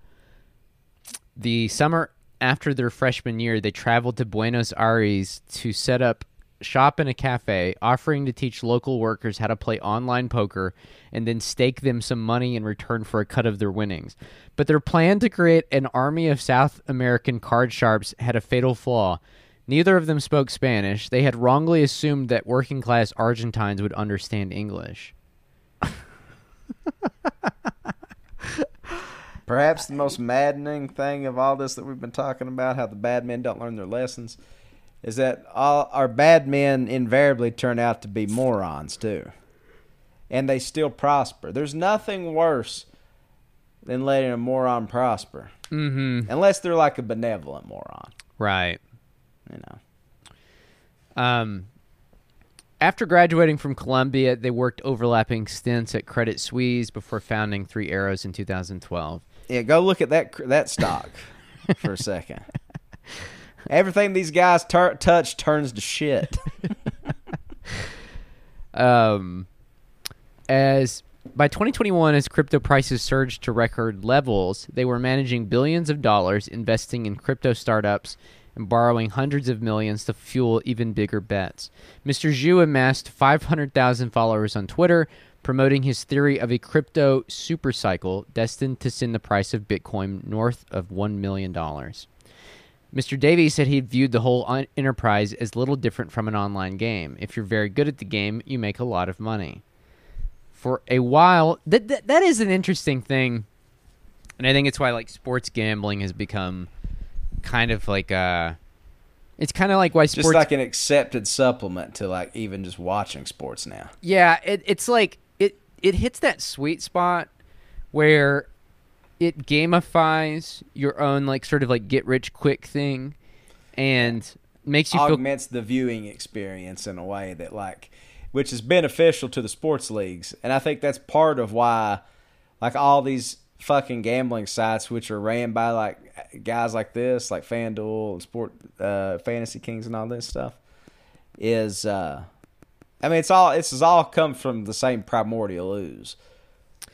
The summer after their freshman year, they traveled to Buenos Aires to set up shop in a cafe, offering to teach local workers how to play online poker and then stake them some money in return for a cut of their winnings. But their plan to create an army of South American card sharps had a fatal flaw. Neither of them spoke Spanish. They had wrongly assumed that working class Argentines would understand English. Perhaps the most maddening thing of all this that we've been talking about, how the bad men don't learn their lessons, is that all our bad men invariably turn out to be morons too. And they still prosper. There's nothing worse than letting a moron prosper. Mm-hmm. Unless they're like a benevolent moron. Right. You know. Um, after graduating from Columbia, they worked overlapping stints at Credit Suisse before founding Three Arrows in 2012. Yeah, go look at that that stock for a second. Everything these guys tur- touch turns to shit. Um, as by 2021, as crypto prices surged to record levels, they were managing billions of dollars, investing in crypto startups, and borrowing hundreds of millions to fuel even bigger bets. Mr. Zhu amassed 500,000 followers on Twitter, promoting his theory of a crypto supercycle destined to send the price of Bitcoin north of $1 million. Mr. Davies said he viewed the whole enterprise as little different from an online game. If you're very good at the game, you make a lot of money. For a while, that, that is an interesting thing, and I think it's why like sports gambling has become kind of like uh it's kind of like why sports just like an accepted supplement to like even just watching sports now. yeah, it, it's like it it hits that sweet spot where it gamifies your own like sort of like get rich quick thing and makes you feel Augments the viewing experience in a way that like which is beneficial to the sports leagues. And I think that's part of why like all these fucking gambling sites which are ran by like guys like this, like FanDuel and Sport uh Fantasy Kings and all this stuff is uh I mean it's all it's has all come from the same primordial ooze.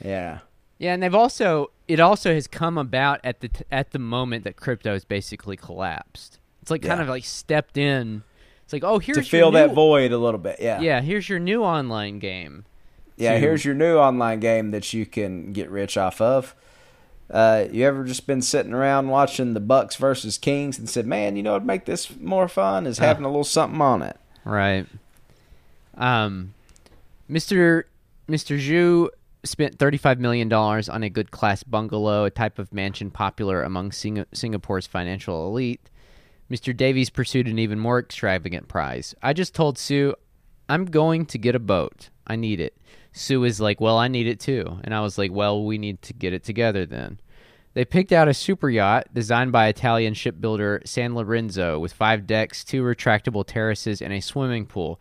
Yeah. Yeah, and they've also it also has come about at the t- at the moment that crypto has basically collapsed. It's like kind Yeah. of like stepped in. It's like, oh, here's to fill that new- void a little bit. Yeah. Yeah, here's your new online game. Yeah, here's your new online game that you can get rich off of. Uh, you ever just been sitting around watching the Bucks versus Kings and said, "Man, you know what'd make this more fun is Uh. having a little something on it." Right. Um, Mr. Mr. Zhu spent $35 million on a good class bungalow, a type of mansion popular among Sing- Singapore's financial elite. Mr. Davies pursued an even more extravagant prize. I just told Su, I'm going to get a boat. I need it. Su is like, Well, I need it too. And I was like, Well, we need to get it together then. They picked out a super yacht designed by Italian shipbuilder San Lorenzo with five decks, two retractable terraces, and a swimming pool.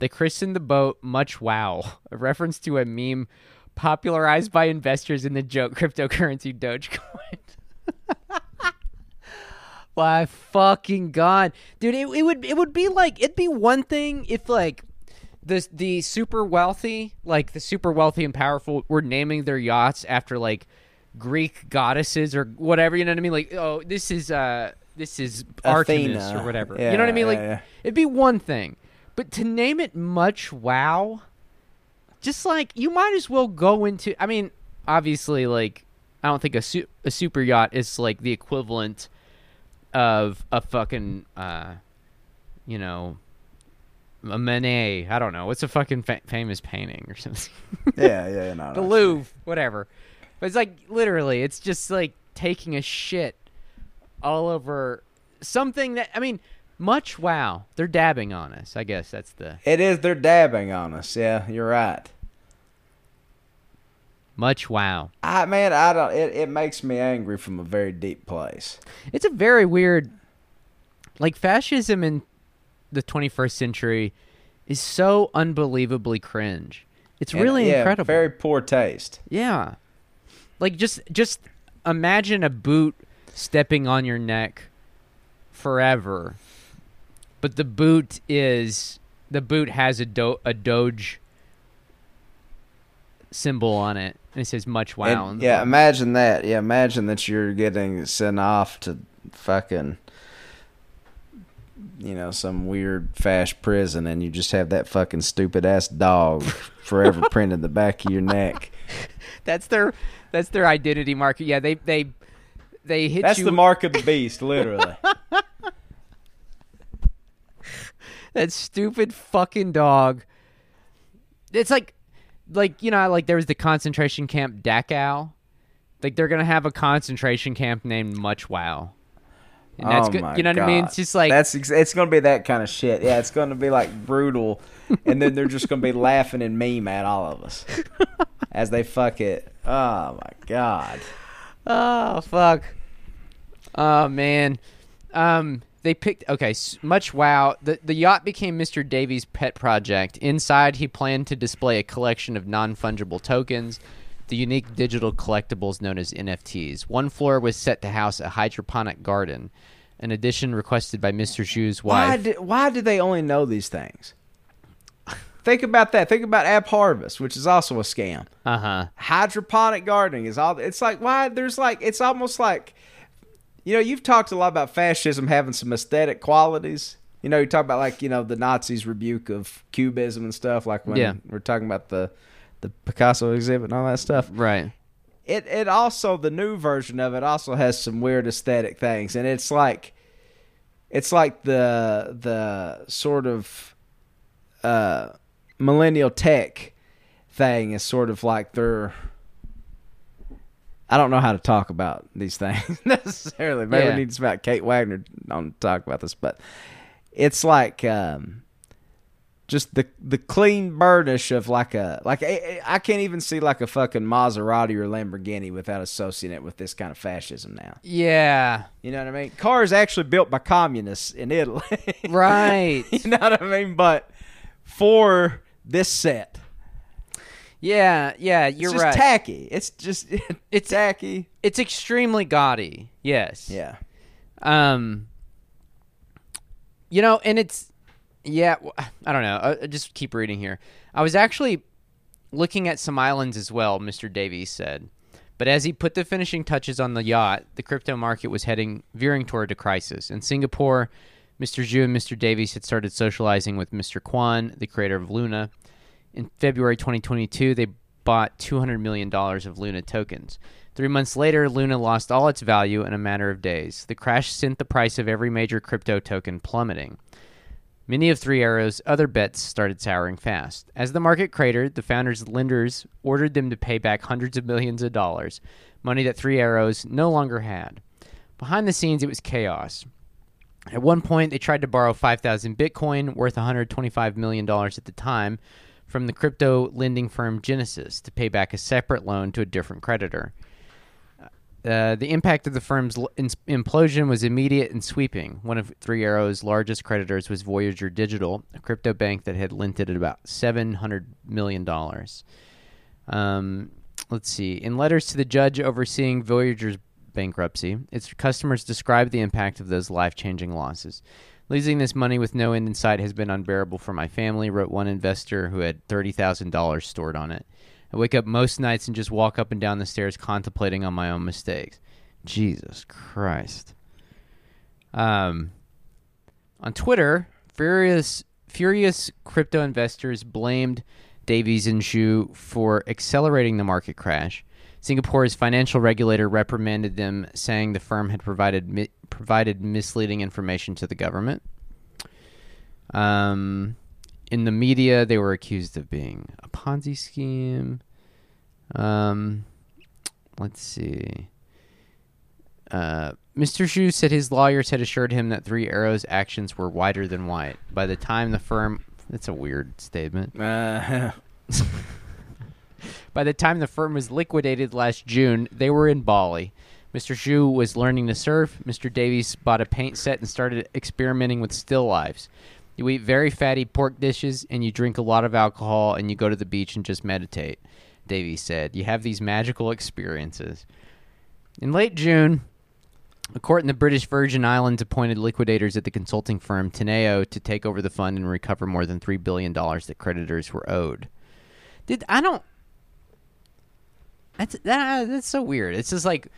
They christened the boat Much Wow, a reference to a meme popularized by investors in the joke cryptocurrency Dogecoin. My fucking god, dude! It, it would it would be like it'd be one thing if like the the super wealthy, like the super wealthy and powerful, were naming their yachts after like Greek goddesses or whatever. You know what I mean? Like, oh, this is uh this is Artemis Athena. or whatever. Yeah, you know what I mean? Like, yeah, yeah. it'd be one thing, but to name it Much Wow, just like you might as well go into. I mean, obviously, like I don't think a su- a super yacht is like the equivalent of a fucking uh, you know, a Manet. I don't know what's a fucking fa- famous painting or something. Yeah, yeah, yeah, no, the no. Louvre, whatever. But it's like literally, it's just like taking a shit all over something that I mean, much wow. They're dabbing on us. I guess that's the It is. They're dabbing on us. Yeah, you're right. much wow. I man, I don't. It, it makes me angry from a very deep place. It's a very weird like fascism in the 21st century is so unbelievably cringe. It's And, really yeah, incredible. Very poor taste. Yeah. Like just just imagine a boot stepping on your neck forever. But the boot is the boot has a do, a doge symbol on it, and it says "Much Wow." And, yeah, imagine that. Yeah, imagine that you're getting sent off to fucking, you know, some weird fast prison, and you just have that fucking stupid ass dog forever printed the back of your neck. that's their that's their identity marker. Yeah, they they they hit That's you. the mark of the beast, literally. that stupid fucking dog. It's like, like you know, like there was the concentration camp Dachau. Like they're gonna have a concentration camp named Much Wow. And that's oh good. You know what I mean? It's just like that's ex- it's gonna be that kind of shit. Yeah, it's gonna be like brutal, and then they're just gonna be laughing and meme at all of us as they fuck it. Oh my god. Oh fuck. Oh man. Um they picked okay, much wow. The the yacht became Mr. Davies' pet project. Inside he planned to display a collection of non-fungible tokens, the unique digital collectibles known as NFTs. One floor was set to house a hydroponic garden, an addition requested by Mr. Why wife. did why do they only know these things? Think about that. Think about App Harvest, which is also a scam. Uh-huh. Hydroponic gardening is all. It's like why there's like it's almost like, you know, you've talked a lot about fascism having some aesthetic qualities. You know, you talk about like you know the Nazis' rebuke of cubism and stuff. Like when Yeah. we're talking about the the Picasso exhibit and all that stuff. Right. It it also the new version of it also has some weird aesthetic things, and it's like, it's like the the sort of uh, millennial tech thing is sort of like their. I don't know how to talk about these things necessarily. Maybe Yeah. we need to about Kate Wagner on to talk about this, but it's like um, just the the clean burnish of like a like I, I can't even see like a fucking Maserati or Lamborghini without associating it with this kind of fascism now. Yeah. You know what I mean? Cars actually built by communists in Italy. Right. you know what I mean? But for this set, yeah, yeah, you're just right. tacky. It's just it's tacky. it's extremely gaudy. Yes. Yeah. Um, you know, and it's yeah. I don't know. I, I just keep reading here. I was actually looking at some islands as well. Mister Davies said, but as he put the finishing touches on the yacht, the crypto market was heading veering toward a crisis. In Singapore, Mr. Zhu and Mr. Davies had started socializing with Mr. Kwon, the creator of Luna. In February 2022, they bought $200 million of Luna tokens. Three months later, Luna lost all its value in a matter of days. The crash sent the price of every major crypto token plummeting. Many of Three Arrows' other bets started souring fast. As the market cratered, the founders' lenders ordered them to pay back hundreds of millions of dollars, money that Three Arrows no longer had. Behind the scenes, it was chaos. At one point, they tried to borrow 5,000 Bitcoin, worth $125 million at the time, from the crypto lending firm Genesis to pay back a separate loan to a different creditor. Uh, the impact of the firm's l- ins- implosion was immediate and sweeping. One of Three Arrows' largest creditors was Voyager Digital, a crypto bank that had lent it about $700 million. Um, let's see. In letters to the judge overseeing Voyager's bankruptcy, its customers described the impact of those life changing losses. Losing this money with no end in sight has been unbearable for my family, wrote one investor who had $30,000 stored on it. I wake up most nights and just walk up and down the stairs contemplating on my own mistakes. Jesus Christ. Um, on Twitter, furious furious crypto investors blamed Davies and Zhu for accelerating the market crash. Singapore's financial regulator reprimanded them, saying the firm had provided mi- provided misleading information to the government. Um, in the media, they were accused of being a Ponzi scheme. Um, let's see. Uh, Mr. Xu said his lawyers had assured him that Three Arrows' actions were whiter than white. By the time the firm, that's a weird statement. Uh, By the time the firm was liquidated last June, they were in Bali. Mr. Xu was learning to surf. Mr. Davies bought a paint set and started experimenting with still lifes. You eat very fatty pork dishes and you drink a lot of alcohol and you go to the beach and just meditate, Davies said. You have these magical experiences. In late June, a court in the British Virgin Islands appointed liquidators at the consulting firm Teneo to take over the fund and recover more than $3 billion that creditors were owed. Did I don't That's that, uh, that's so weird. It's just like,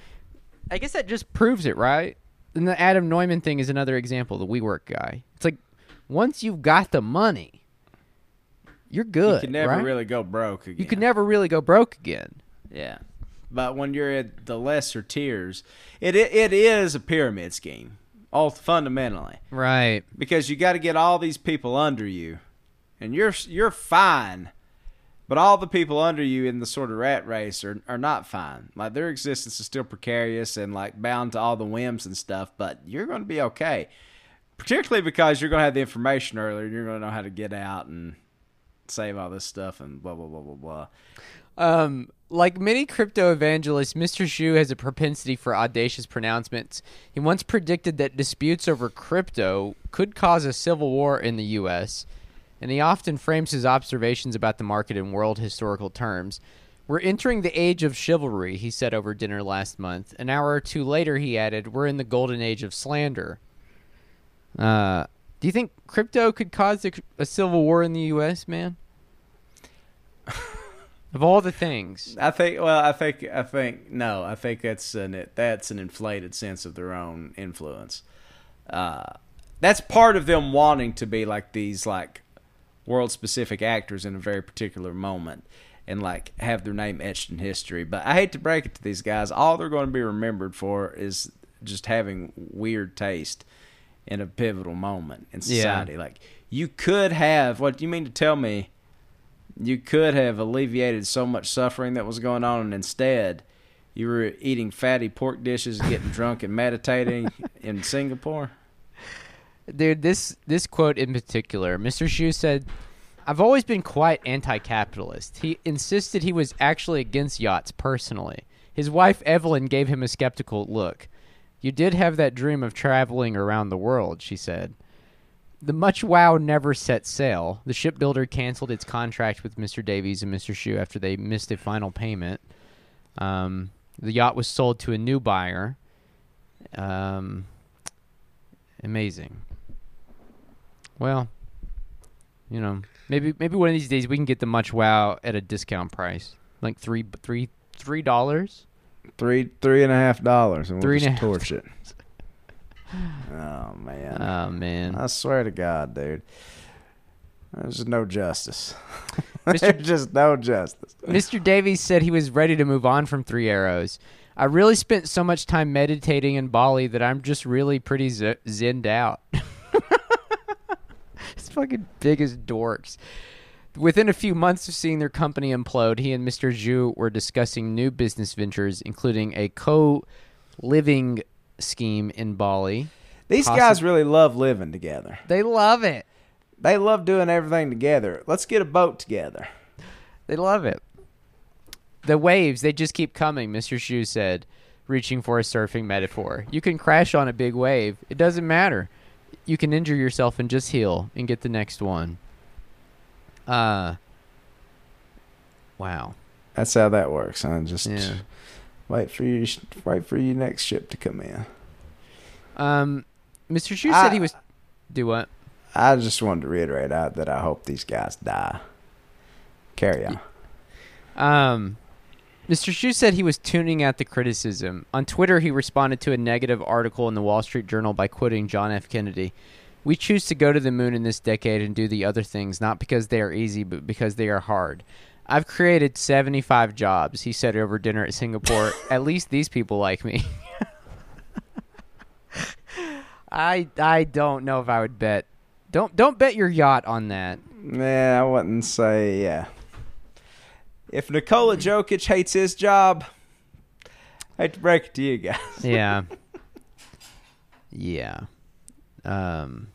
I guess that just proves it, right? And the Adam Neumann thing is another example. The WeWork guy. It's like once you've got the money, you're good. You can never right? really go broke again. You can never really go broke again. Yeah. But when you're at the lesser tiers, it it, it is a pyramid scheme, all fundamentally, Right. because you got to get all these people under you, and you're you're fine, but all the people under you in the sort of rat race are are not fine. Like their existence is still precarious and like bound to all the whims and stuff. But you're going to be okay, particularly because you're going to have the information earlier. and You're going to know how to get out and save all this stuff and blah blah blah blah blah. Um, like many crypto evangelists, Mr. Xu has a propensity for audacious pronouncements. He once predicted that disputes over crypto could cause a civil war in the U.S., and he often frames his observations about the market in world historical terms. We're entering the age of chivalry, he said over dinner last month. An hour or two later, he added, We're in the golden age of slander. Uh, do you think crypto could cause a, a civil war in the U.S., man? of all the things. I think. Well, I think. I think. No, I think that's an that's an inflated sense of their own influence. Uh, that's part of them wanting to be like these like world specific actors in a very particular moment and like have their name etched in history. But I hate to break it to these guys. All they're going to be remembered for is just having weird taste in a pivotal moment in Yeah. society. Like you could have. What do you mean to tell me? you could have alleviated so much suffering that was going on, and instead, you were eating fatty pork dishes, getting drunk, and meditating in Singapore. Dude, this this quote in particular, Mr. Xu said, "I've always been quite anti-capitalist." He insisted he was actually against yachts personally. His wife Evelyn gave him a skeptical look. "You did have that dream of traveling around the world," she said. The Much Wow never set sail. The shipbuilder canceled its contract with Mr. Davies and Mr. Xu after they missed a final payment. Um, the yacht was sold to a new buyer. Um, amazing. Well, you know, maybe maybe one of these days we can get the Much Wow at a discount price, like three three three dollars. Three three and a half dollars, and we'll Three just and a half torch it. Oh man! Oh man, I swear to God, dude, there's just no justice. Mr. There's just no justice. Mr. Davies said he was ready to move on from Three Arrows. I really spent so much time meditating in Bali that I'm just really pretty z- zinned out. it's fucking biggest dorks. Within a few months of seeing their company implode, he and Mr. Zhu were discussing new business ventures, including a co-living scheme in Bali. These Possi- guys really love living together. They love it. They love doing everything together. Let's get a boat together. They love it. The waves, they just keep coming, Mr. Zhu said, reaching for a surfing metaphor. You can crash on a big wave. It doesn't matter. You can injure yourself and just heal and get the next one. Uh Wow. That's how that works, huh? Just Yeah. wait for you. Wait for your next ship to come in. Um Mr. Shu said he was do what? I just wanted to reiterate out that I hope these guys die. Carry on. Um, Mr. Shu said he was tuning out the criticism. On Twitter, he responded to a negative article in the Wall Street Journal by quoting John F. Kennedy. We choose to go to the moon in this decade and do the other things, not because they are easy, but because they are hard. I've created 75 jobs, he said over dinner at Singapore. at least these people like me. I I don't know if I would bet. Don't don't bet your yacht on that. Nah, I wouldn't say yeah. If Nikola Jokic hates his job, I hate to break it to you guys. yeah. Yeah. Um,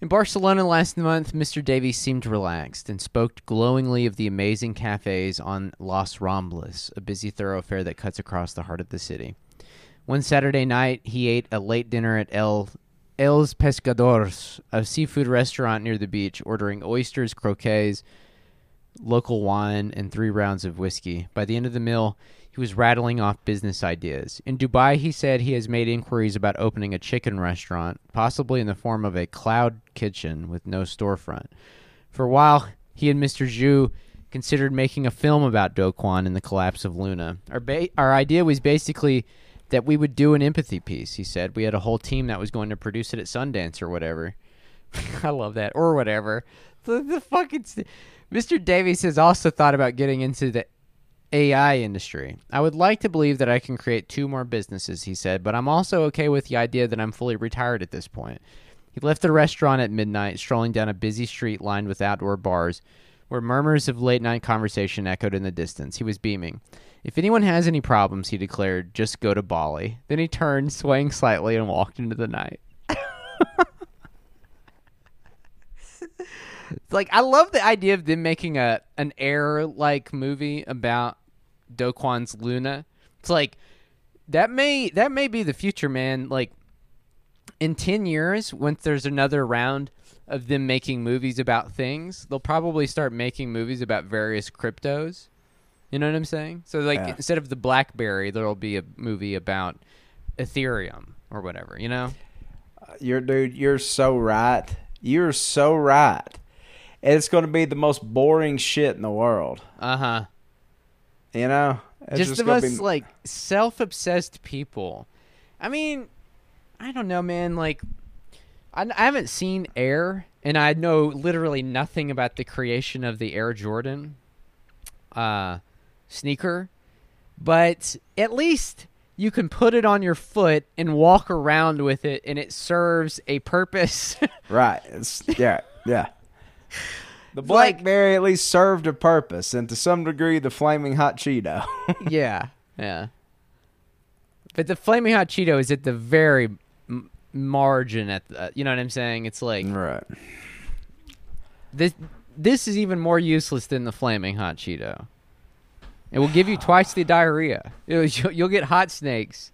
in Barcelona last month, Mr. Davies seemed relaxed and spoke glowingly of the amazing cafes on Las Ramblas, a busy thoroughfare that cuts across the heart of the city. One Saturday night, he ate a late dinner at El Els Pescadores, a seafood restaurant near the beach, ordering oysters, croquets, local wine, and three rounds of whiskey. By the end of the meal, he was rattling off business ideas. In Dubai, he said he has made inquiries about opening a chicken restaurant, possibly in the form of a cloud kitchen with no storefront. For a while, he and Mr. Zhu considered making a film about Do Kwon and the collapse of Luna. Our ba- our idea was basically that we would do an empathy piece. He said we had a whole team that was going to produce it at Sundance or whatever. I love that or whatever. The, the fucking st- Mr. Davies has also thought about getting into the AI industry. I would like to believe that I can create two more businesses, he said, but I'm also okay with the idea that I'm fully retired at this point. He left the restaurant at midnight, strolling down a busy street lined with outdoor bars, where murmurs of late night conversation echoed in the distance. He was beaming. If anyone has any problems, he declared, just go to Bali. Then he turned, swaying slightly, and walked into the night. It's like I love the idea of them making a an air like movie about Do Kwon's Luna. It's like that may that may be the future, man. Like in ten years, once there's another round of them making movies about things, they'll probably start making movies about various cryptos. You know what I'm saying? So like Yeah. instead of the BlackBerry, there'll be a movie about Ethereum or whatever. You know? You're dude, you're so right. You're so right. It's going to be the most boring shit in the world. Uh huh. You know, It's just, the most be- like self-obsessed people. I mean, I don't know, man. Like, I, I haven't seen Air, and I know literally nothing about the creation of the Air Jordan uh, sneaker. But at least you can put it on your foot and walk around with it, and it serves a purpose. right. It's yeah, yeah. The like- BlackBerry at least served a purpose, and to some degree, the flaming hot Cheeto. yeah, yeah. But the flaming hot Cheeto is at the very m- margin. At the, you know what I'm saying? It's like right. this. This is even more useless than the flaming hot Cheeto. It will give you twice the diarrhea. You'll, you'll get hot snakes.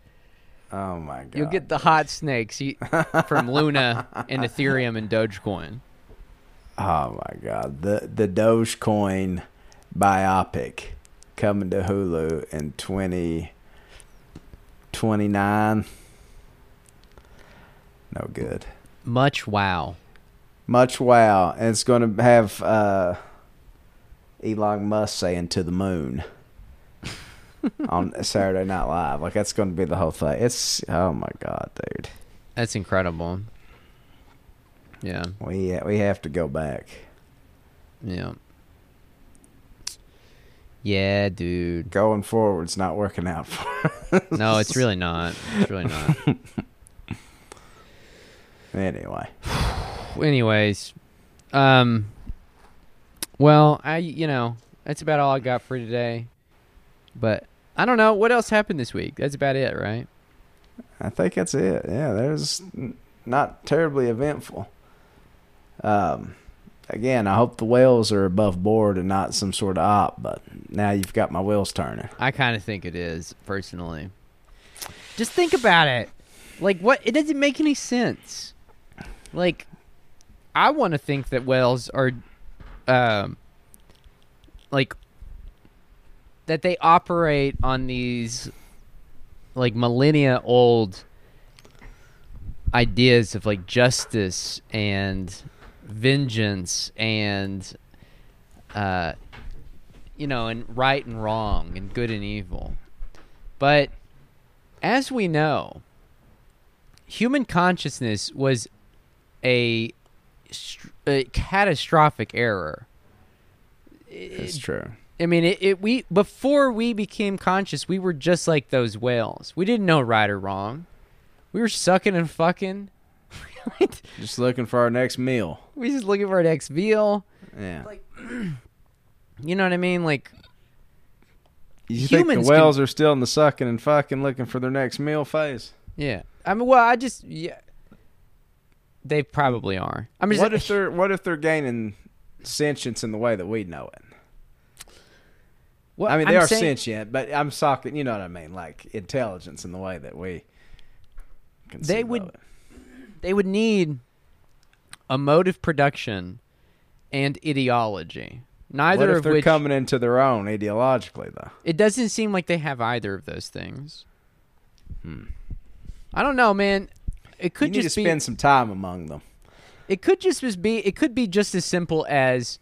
Oh my god. You'll get the hot snakes from Luna and Ethereum and Dogecoin. Oh my god. The the Dogecoin biopic coming to Hulu in twenty twenty nine. No good. Much wow. Much wow. And it's gonna have uh Elon Musk saying to the moon on Saturday Night Live. Like that's gonna be the whole thing. It's oh my god, dude. That's incredible. Yeah, We we have to go back. yeah. Yeah, dude. Going forward's not working out for us. No, it's really not. It's really not. Anyway. anyways um well i you know that's about all i got for today but i don't know what else happened this week that's about it right I think that's it. Yeah, there's not terribly eventful. Um, again, I hope the whales are above board and not some sort of op. But now you've got my wheels turning. i kind of think it is personally just think about it like what it doesn't make any sense like i want to think that whales are um like that they operate on these like millennia old ideas of like justice and vengeance and uh you know and right and wrong and good and evil but as we know human consciousness was a, a catastrophic error It's true. I mean, it, it. We before we became conscious, we were just like those whales. We didn't know right or wrong. We were sucking and fucking. Just looking for our next meal. we just looking for our next meal. Yeah. Like, You know what I mean? Like, you think humans the can- whales are still in the sucking and fucking looking for their next meal phase? yeah. I mean, well, I just yeah. They probably are. I'm just. What if they're What if they're gaining sentience in the way that we know it? Well, I mean, they I'm are saying- sentient, but I'm talking. You know what I mean? Like intelligence in the way that we. of would- it. They would need a mode of production and ideology. Neither of they're which coming into their own ideologically, though? It doesn't seem like they have either of those things. Hmm. I don't know, man. It could you need just to be. spend some time among them. It could just as be. It could be just as simple as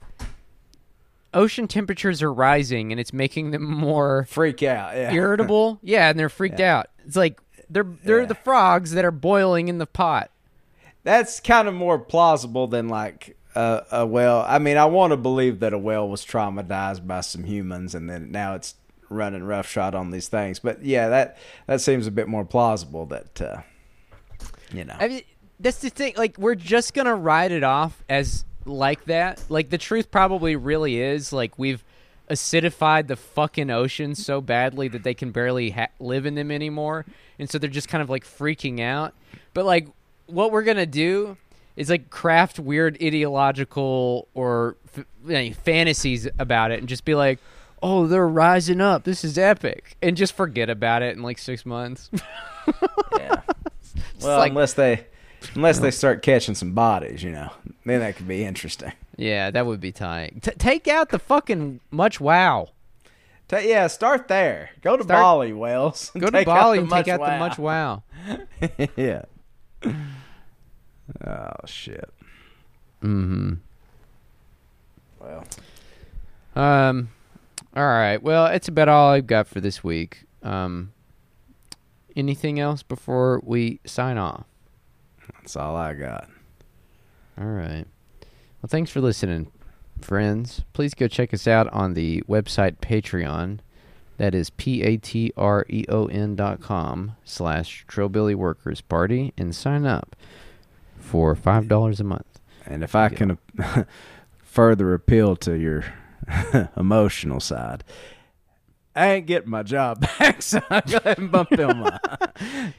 ocean temperatures are rising and it's making them more Freak out. Yeah. irritable. yeah, and they're freaked out. It's like they're they're Yeah. the frogs that are boiling in the pot. That's kind of more plausible than like a, a whale. I mean, I want to believe that a whale was traumatized by some humans, and then now it's running roughshod on these things. But yeah, that that seems a bit more plausible. That uh, you know, I mean, that's the thing. Like, we're just gonna ride it off as like that. Like, the truth probably really is like we've acidified the fucking oceans so badly that they can barely ha- live in them anymore, and so they're just kind of like freaking out. But like, what we're gonna do is like craft weird ideological or f- you know, fantasies about it, and just be like. Oh, they're rising up. This is epic. And just forget about it in like six months. yeah. well, like- unless they unless they start catching some bodies, you know, then that could be interesting. Yeah, that would be tight. T- take out the fucking much wow. Ta yeah, start there. Go to Start- Bali, whales. Go to Bali and take out wow. the much wow. yeah. Oh shit. Mm-hmm. Well, Um. All right. Well, it's about all I've got for this week. Um. Anything else before we sign off? that's all I got. All right. Well, thanks for listening, friends. Please go check us out on the website Patreon. That is p a t r e o n dot com slash Trillbilly Workers Party and sign up for five dollars a month. And if I Yeah. can further appeal to your emotional side, I ain't getting my job back, so I go ahead and bump them. I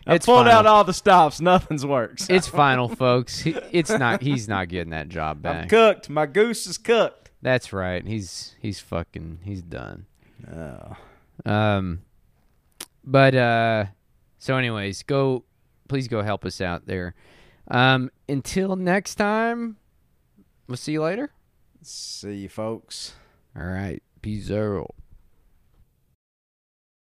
It's pulled fine. out all the stops. Nothing's worked. It's final, folks. He- It's not. He's not getting that job back. I'm cooked. My goose is cooked. That's right. He's he's fucking. He's done. Oh. Um, but uh, so anyways, go. Please go help us out there. Um, until next time, we'll see you later. See you, folks. All right. Peace out.